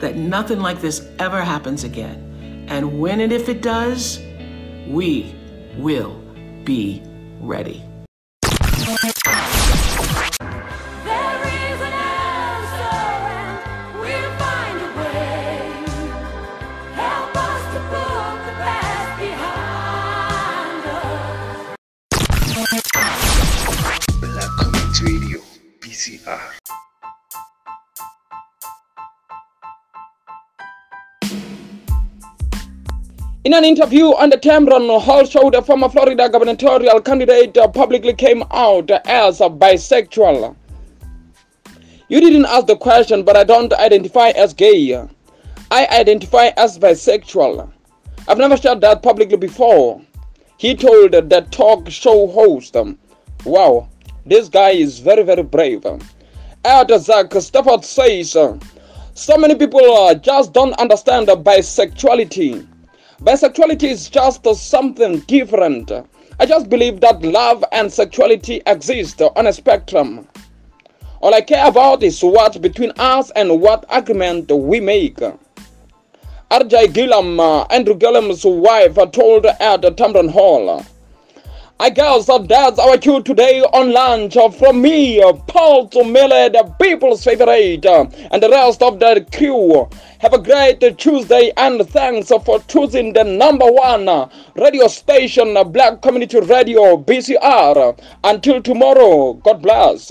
Speaker 20: that nothing like this ever happens again. And when and if it does, we will be ready.
Speaker 11: In an interview on the Tamron Hall show, the former Florida gubernatorial candidate uh, publicly came out as a bisexual. You didn't ask the question, but I don't identify as gay. I identify as bisexual. I've never shared that publicly before. He told the talk show host, Wow, this guy is very, very brave. Ed Zach Stafford says, So many people uh, just don't understand bisexuality. Bisexuality is just something different. I just believe that love and sexuality exist on a spectrum. All I care about is what between us and what agreement we make. RJ Gillum, uh, Andrew Gillum's wife, told at Tamron Hall. I guess that that's our cue today on lunch from me, Paul Tumele, the people's favorite, uh, and the rest of the crew. Have a great Tuesday and thanks for choosing the number one uh, radio station, uh, Black Community Radio, BCR. Until tomorrow, God bless.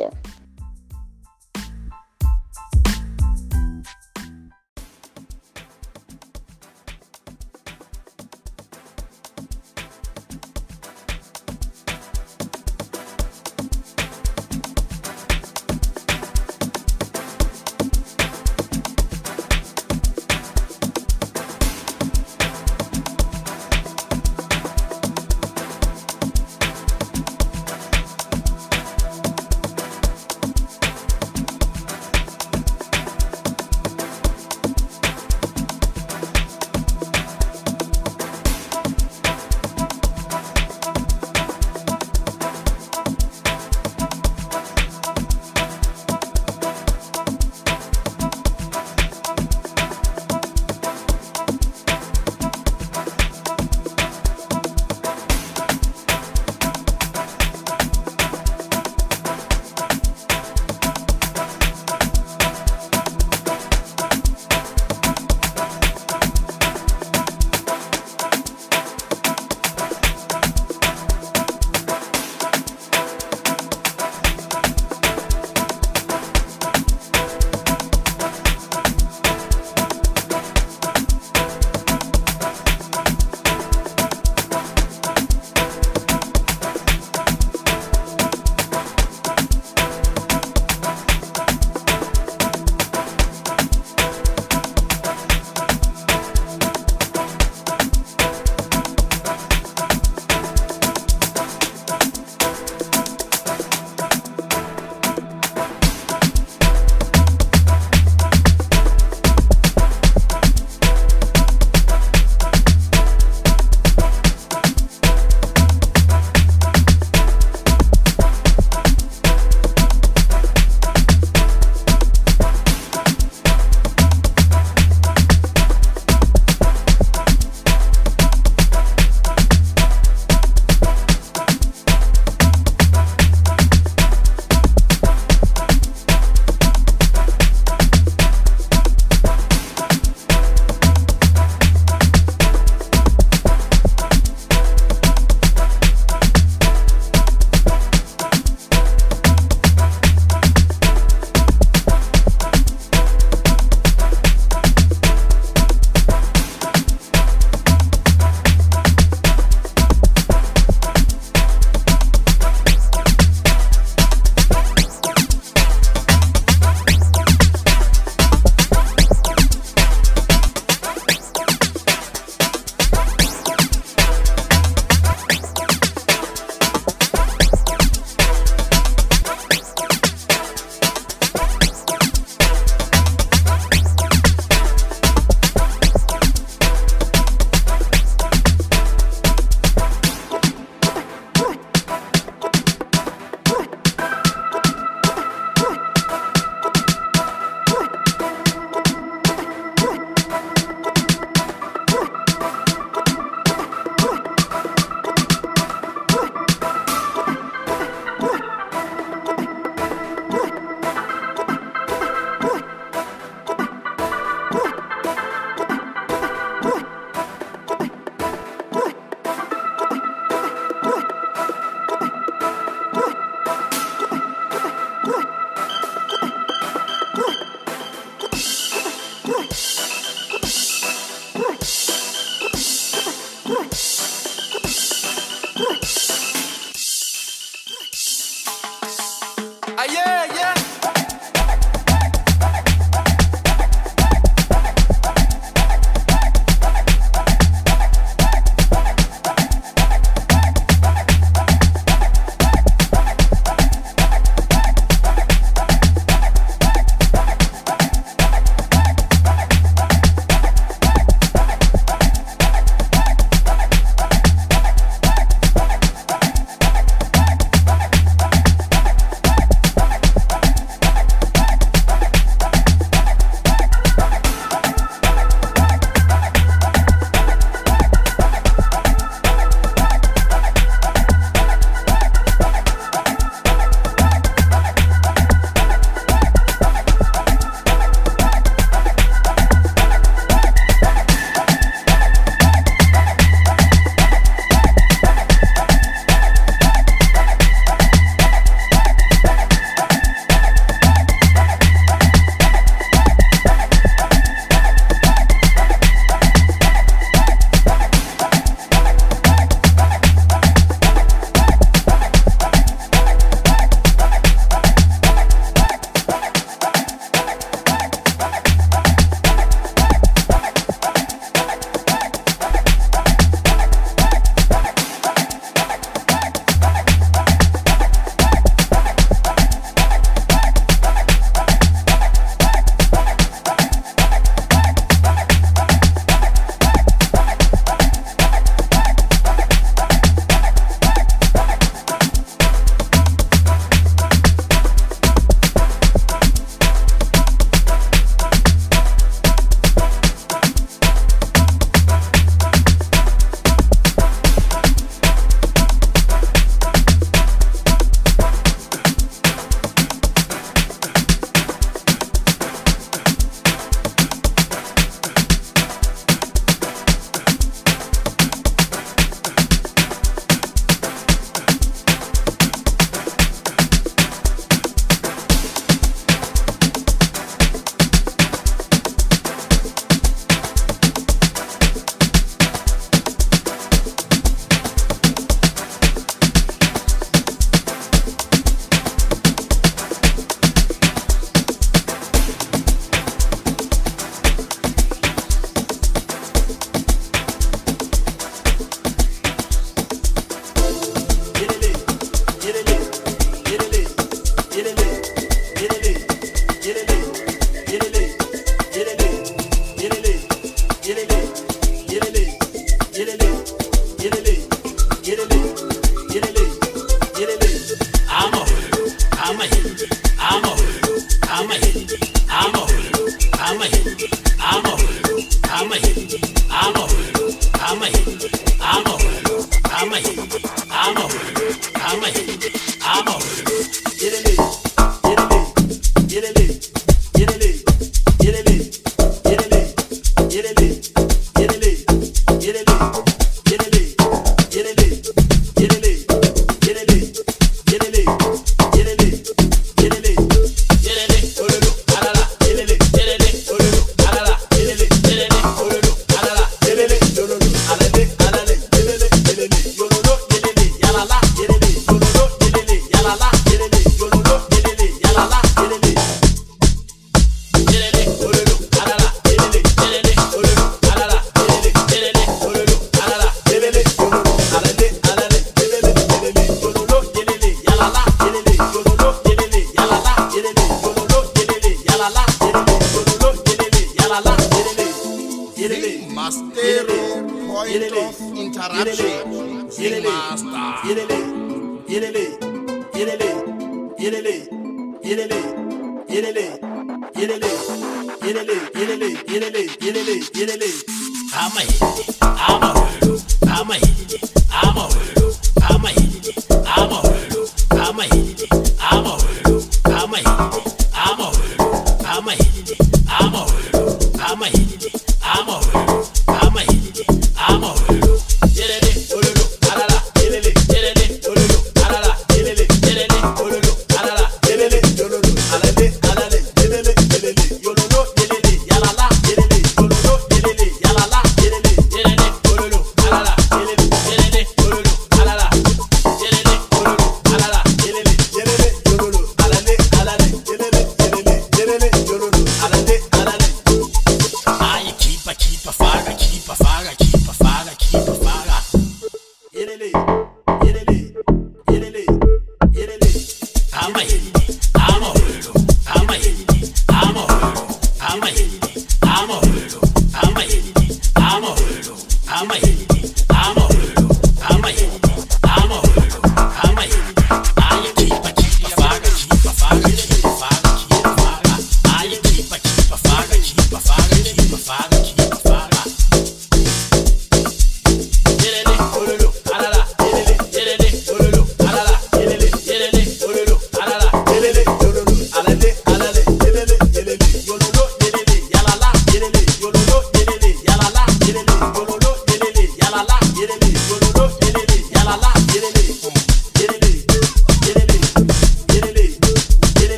Speaker 25: I'm a hit it, I'm a
Speaker 18: hit it, I'm a hit it, I'm a hit it.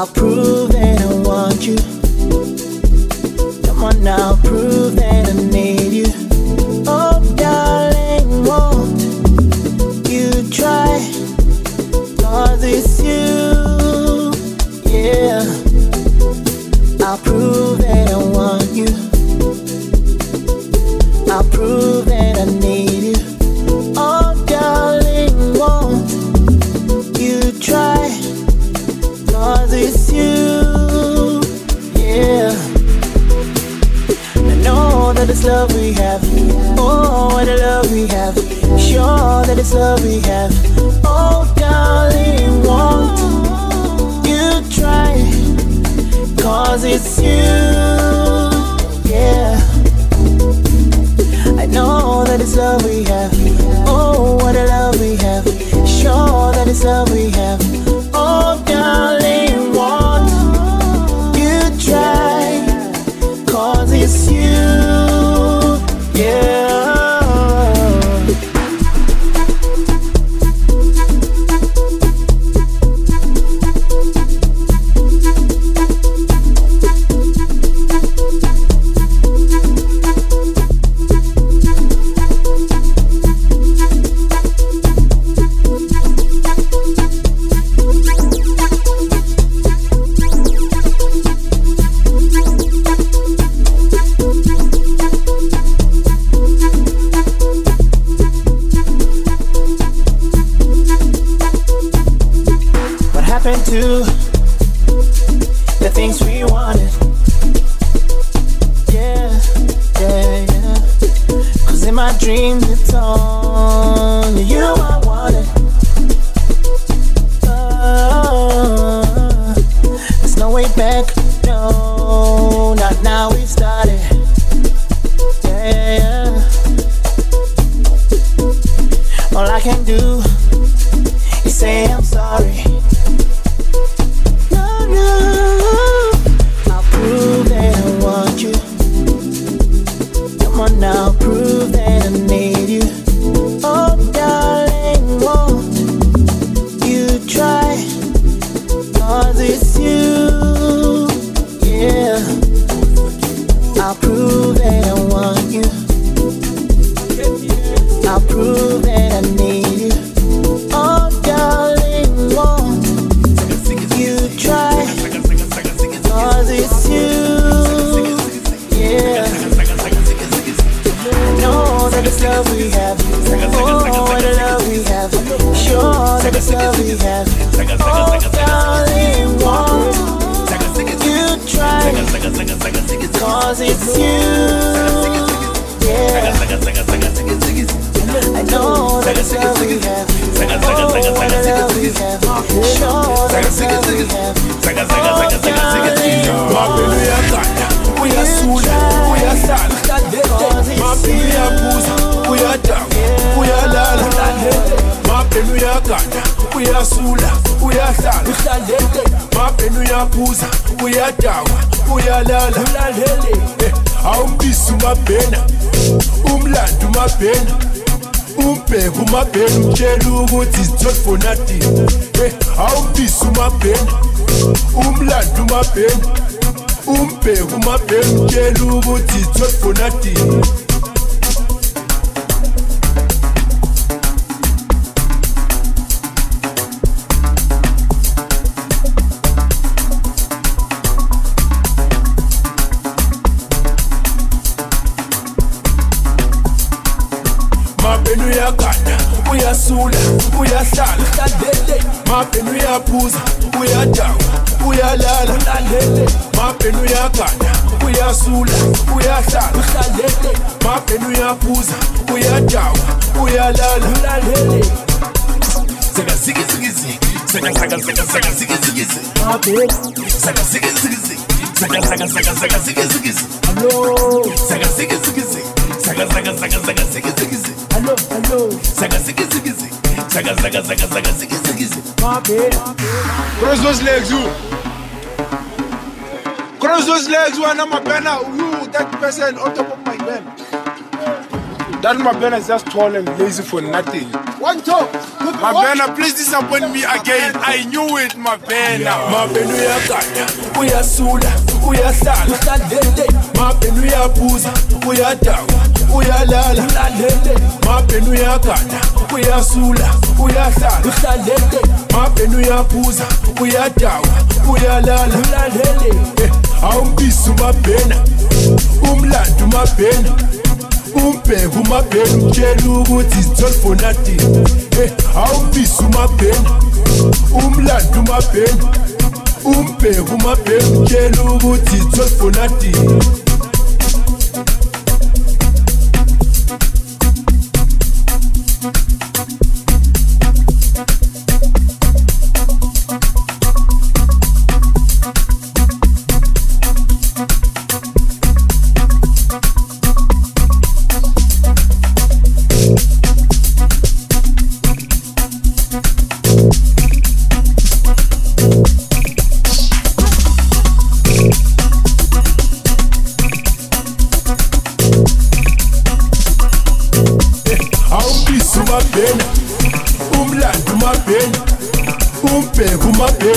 Speaker 18: I'll prove
Speaker 26: is just tall and lazy for nothing. One top. My banner, please disappoint me again. I knew it, my banner.
Speaker 27: mabheni uyagada uyasula uyahlala hlalele mabheni uyaphuza uyadawa uyalala hlalele mabheni uyagada uyasula uyahlala hlalele mabheni uyaphuza uyadawa uyalala hlalele Eh, awumbisi umabhena umlando umabhena kumpe kumabhenu tshela ukuthi izithole for nothing. E awubisi umabhenu umlando umabhenu. Umbheke umabhenu tshela ukuthi izithole for nothing.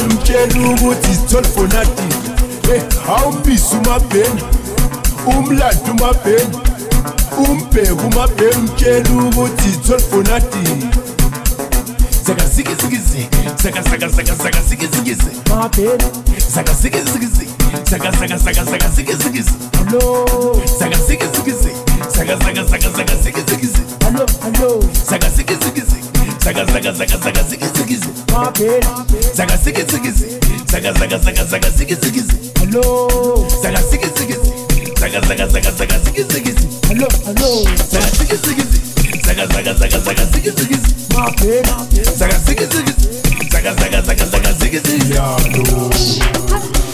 Speaker 27: ngitshela ukuthi isithole for nothing. Hey awubisi umabheni umlando umabheni umbheke umabheni ngitshela ukuthi isithole for nothing.
Speaker 28: zaka ziki ziki ziki zaka zaka zaka zaka ziki ziki ziki my baby zaka ziki ziki ziki zaka zaka zaka zaka ziki ziki ziki hello zaka ziki ziki ziki zaka zaka zaka zaka ziki ziki ziki hello hello zaka ziki ziki ziki zaka zaka zaka zaka ziki ziki ziki my baby zaka ziki ziki ziki zaka zaka zaka zaka ziki ziki ziki hello zaka ziki ziki ziki saka saka zigi zigi zigi. Saka zigi zigi zigi. Saka saka saka saka zigi zigi zigi. Saka zigi zigi zigi. Saka saka saka saka zigi zigi zigi.
Speaker 27: Ice.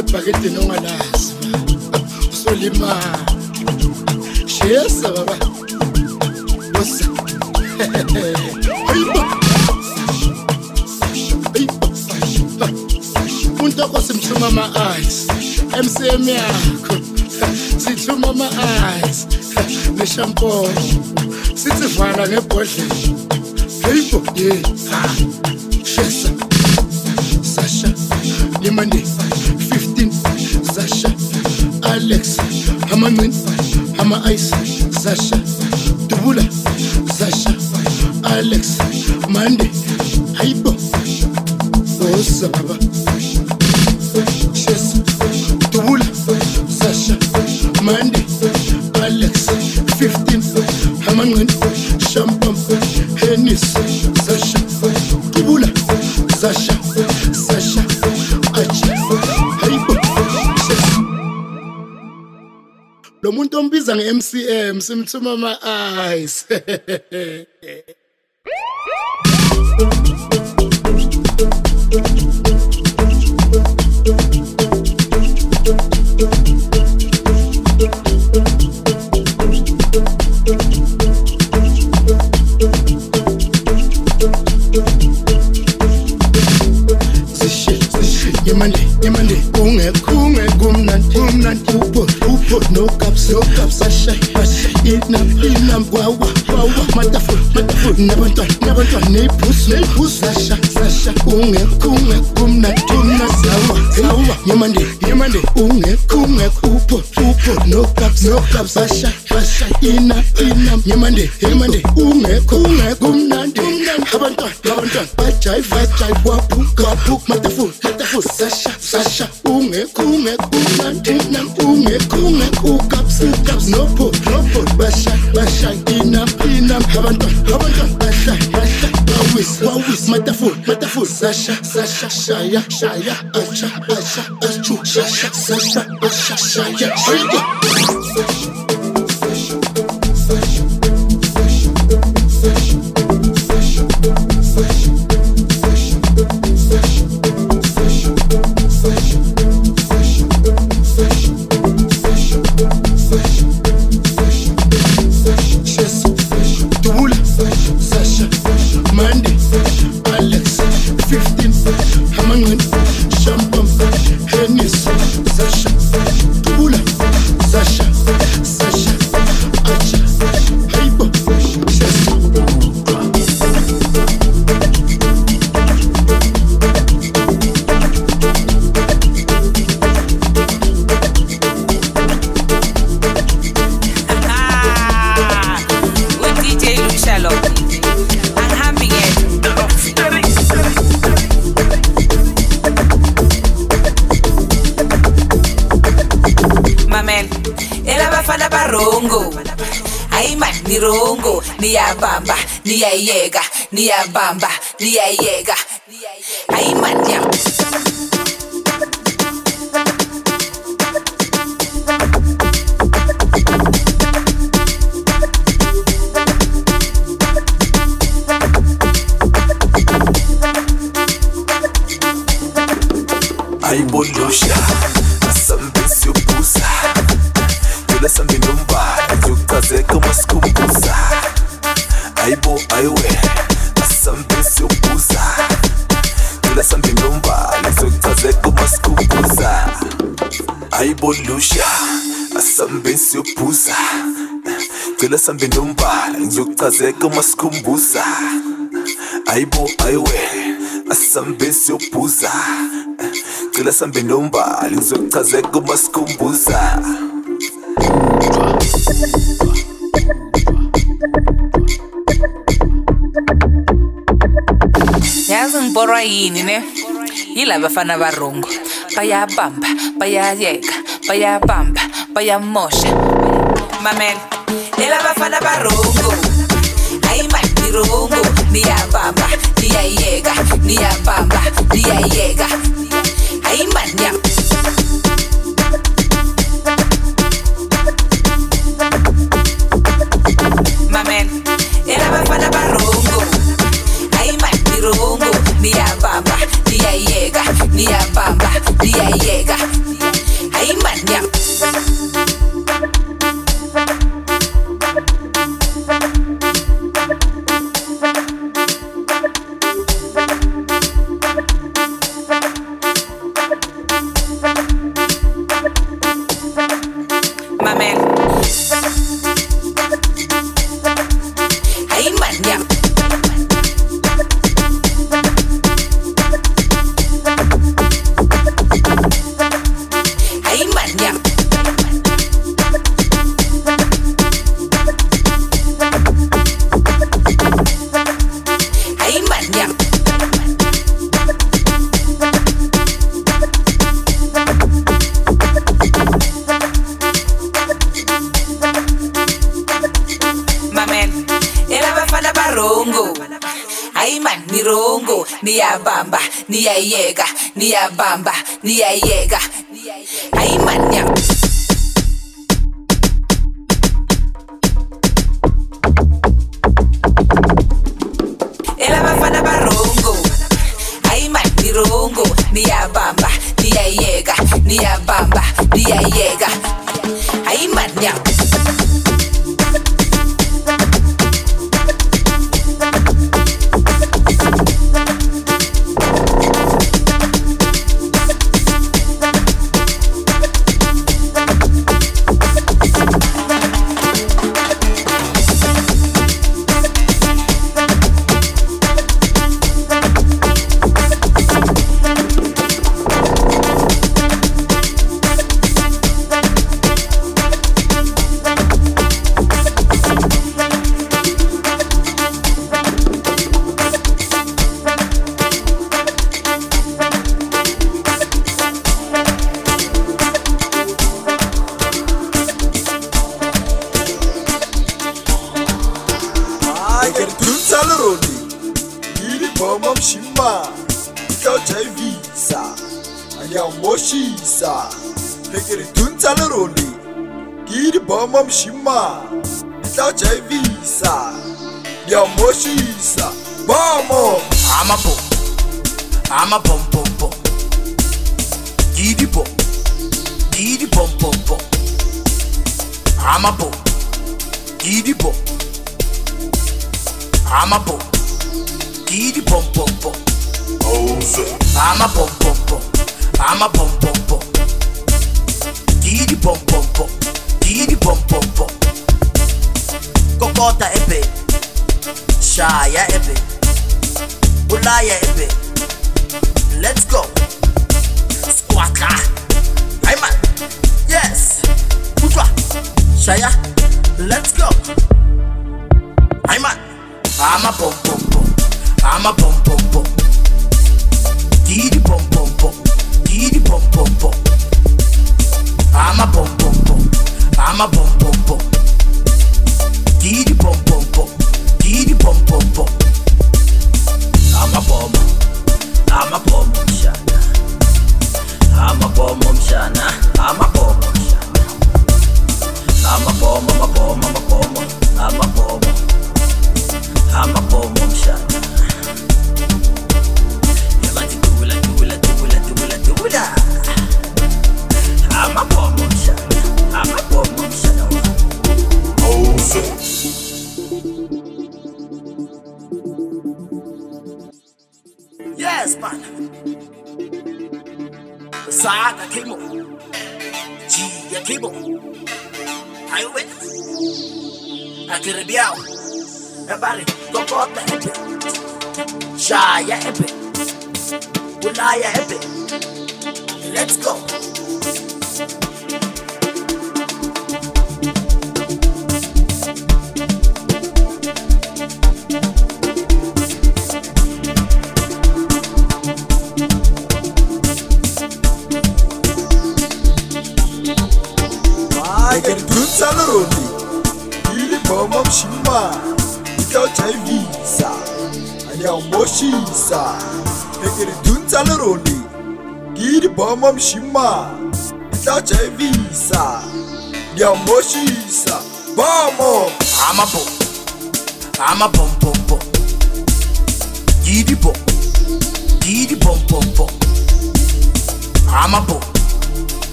Speaker 29: usebhakedeni ongalazi usolimala shesa baba. Wosa untoko simhluma ama-ayes emcm yakho. Sihluma ama-ayes neshampoo. Sithi vala ngebhodlela. Heybo ye. Shesa. Sasha. Limandeni Hamanin, Hama Ice, Sasha, nge-mcm simthuma ama-ice zishe inam yemande. Ungekho ungekho umnandi abantwana abantwana. Bajayi bajayi waphuka waphuka matafu matafu sasha sasha. Ungekho ungekho umnandi nam ungekho ungekho. Ukaps ukaps nopho nopho basha basha. Inam inam abantwana abantwana. Basha basha. Wawis wawis. Matafu matafu sasha sasha. Shaya shaya. Asha asha ashu sasha sasha. Asha shaya. Shaya
Speaker 30: nirongo niyabamba niyayeka niyabamba niyayeka. hayi
Speaker 31: tula sambi nombala uma sikhumbuza. Ayibo ayiwe asambisi siyobhuza. Cela sambe nombali ngizokuchazeka uma sikhumbuza.
Speaker 30: Yazi ngiborwa yini ne? Yila bafana barongo. Bayabamba bayayeka bayabamba bayamosha. Mamela ela bafana barongo hayi manirongo niyabamba niyayeka niyabamba niyayeka hayi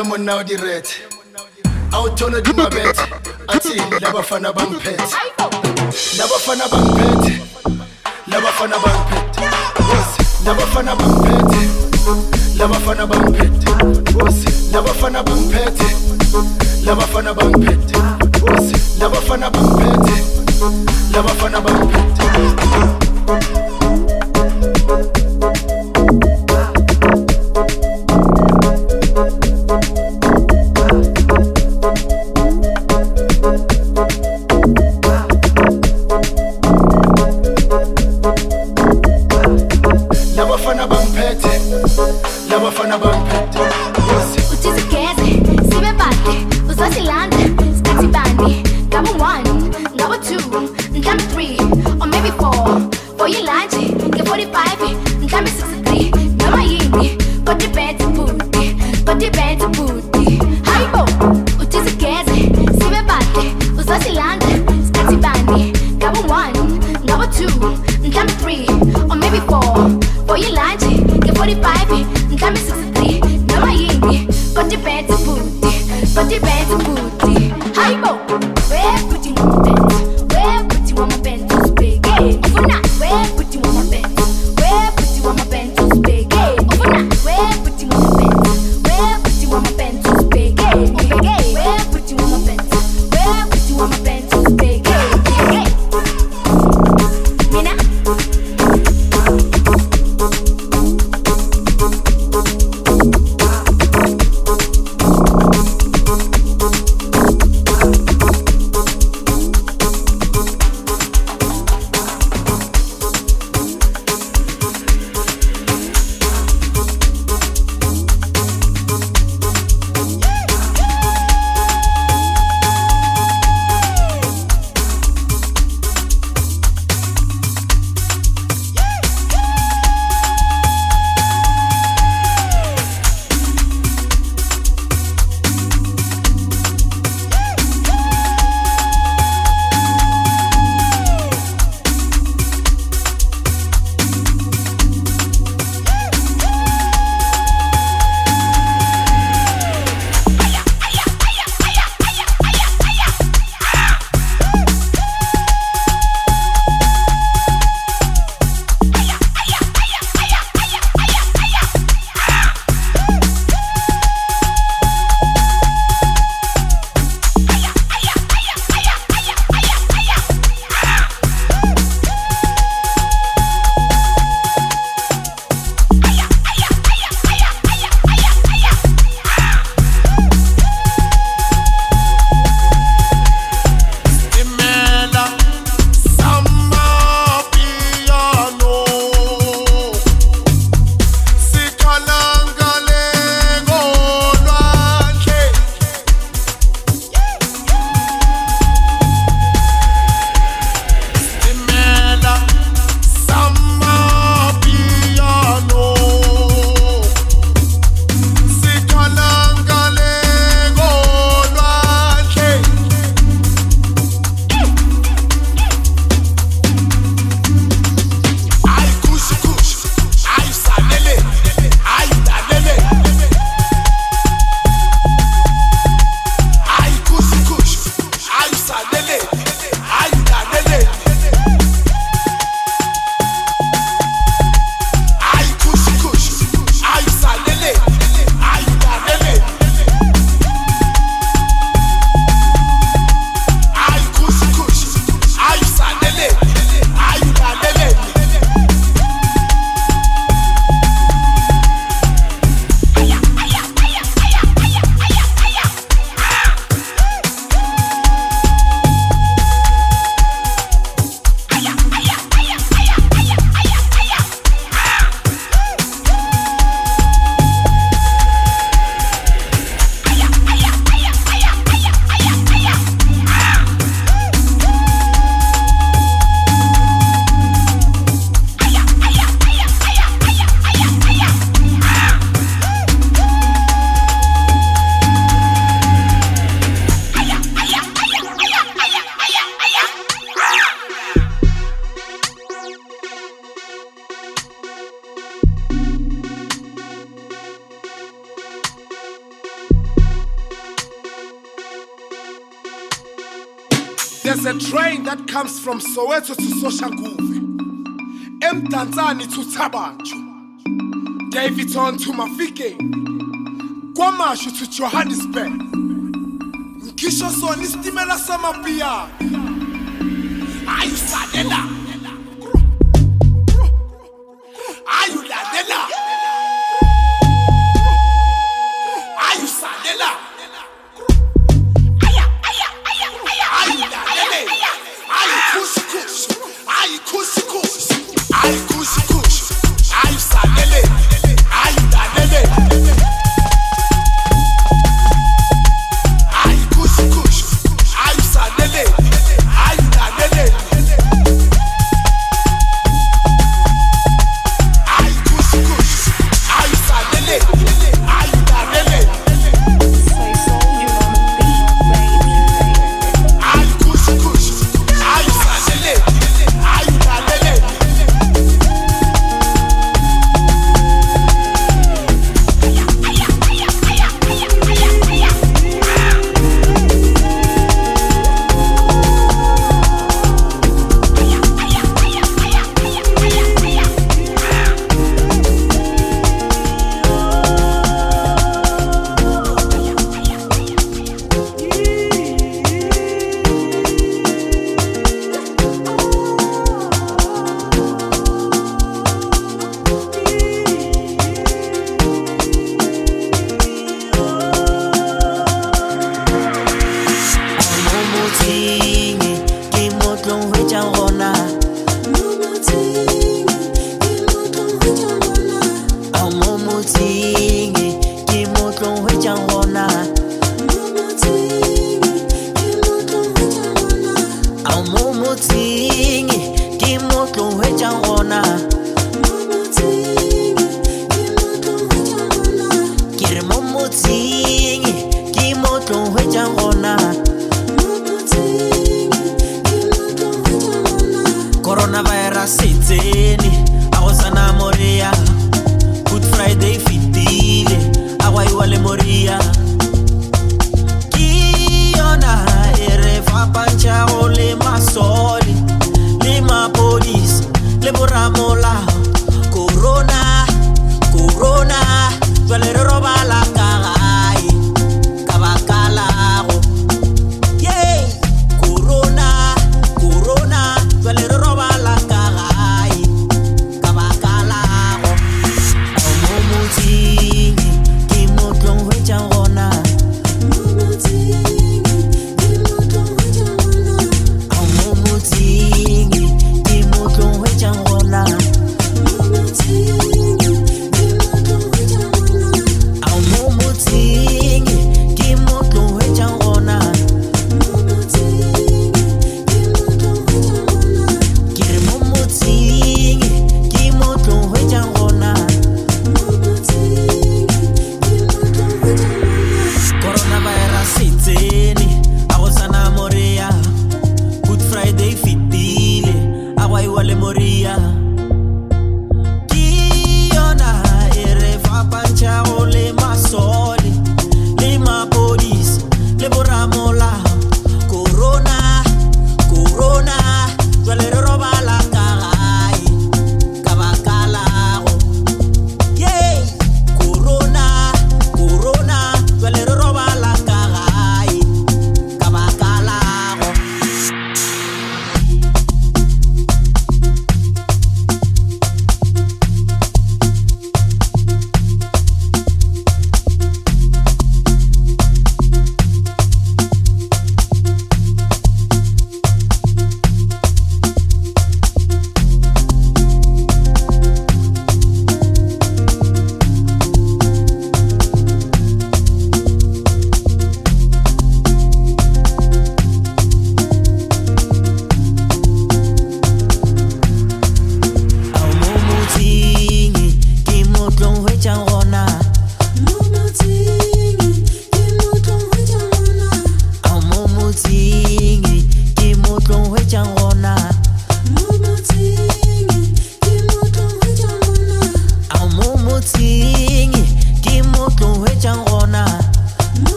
Speaker 32: ya monna o di red a
Speaker 21: wu
Speaker 27: thole dimabet athi labafana bangiphethe labafana bangiphethe labafana bangiphethe labafana bangiphethe labafana bangiphethe labafana bangiphethe labafana bangiphethe labafana bangiphethe labafana bangiphethe samapiyano.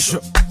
Speaker 18: Shook.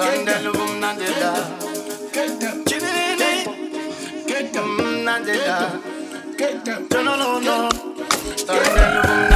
Speaker 18: Get boom get Chigini. Get them nadela. Get them.
Speaker 33: No no no no. Tandel boom.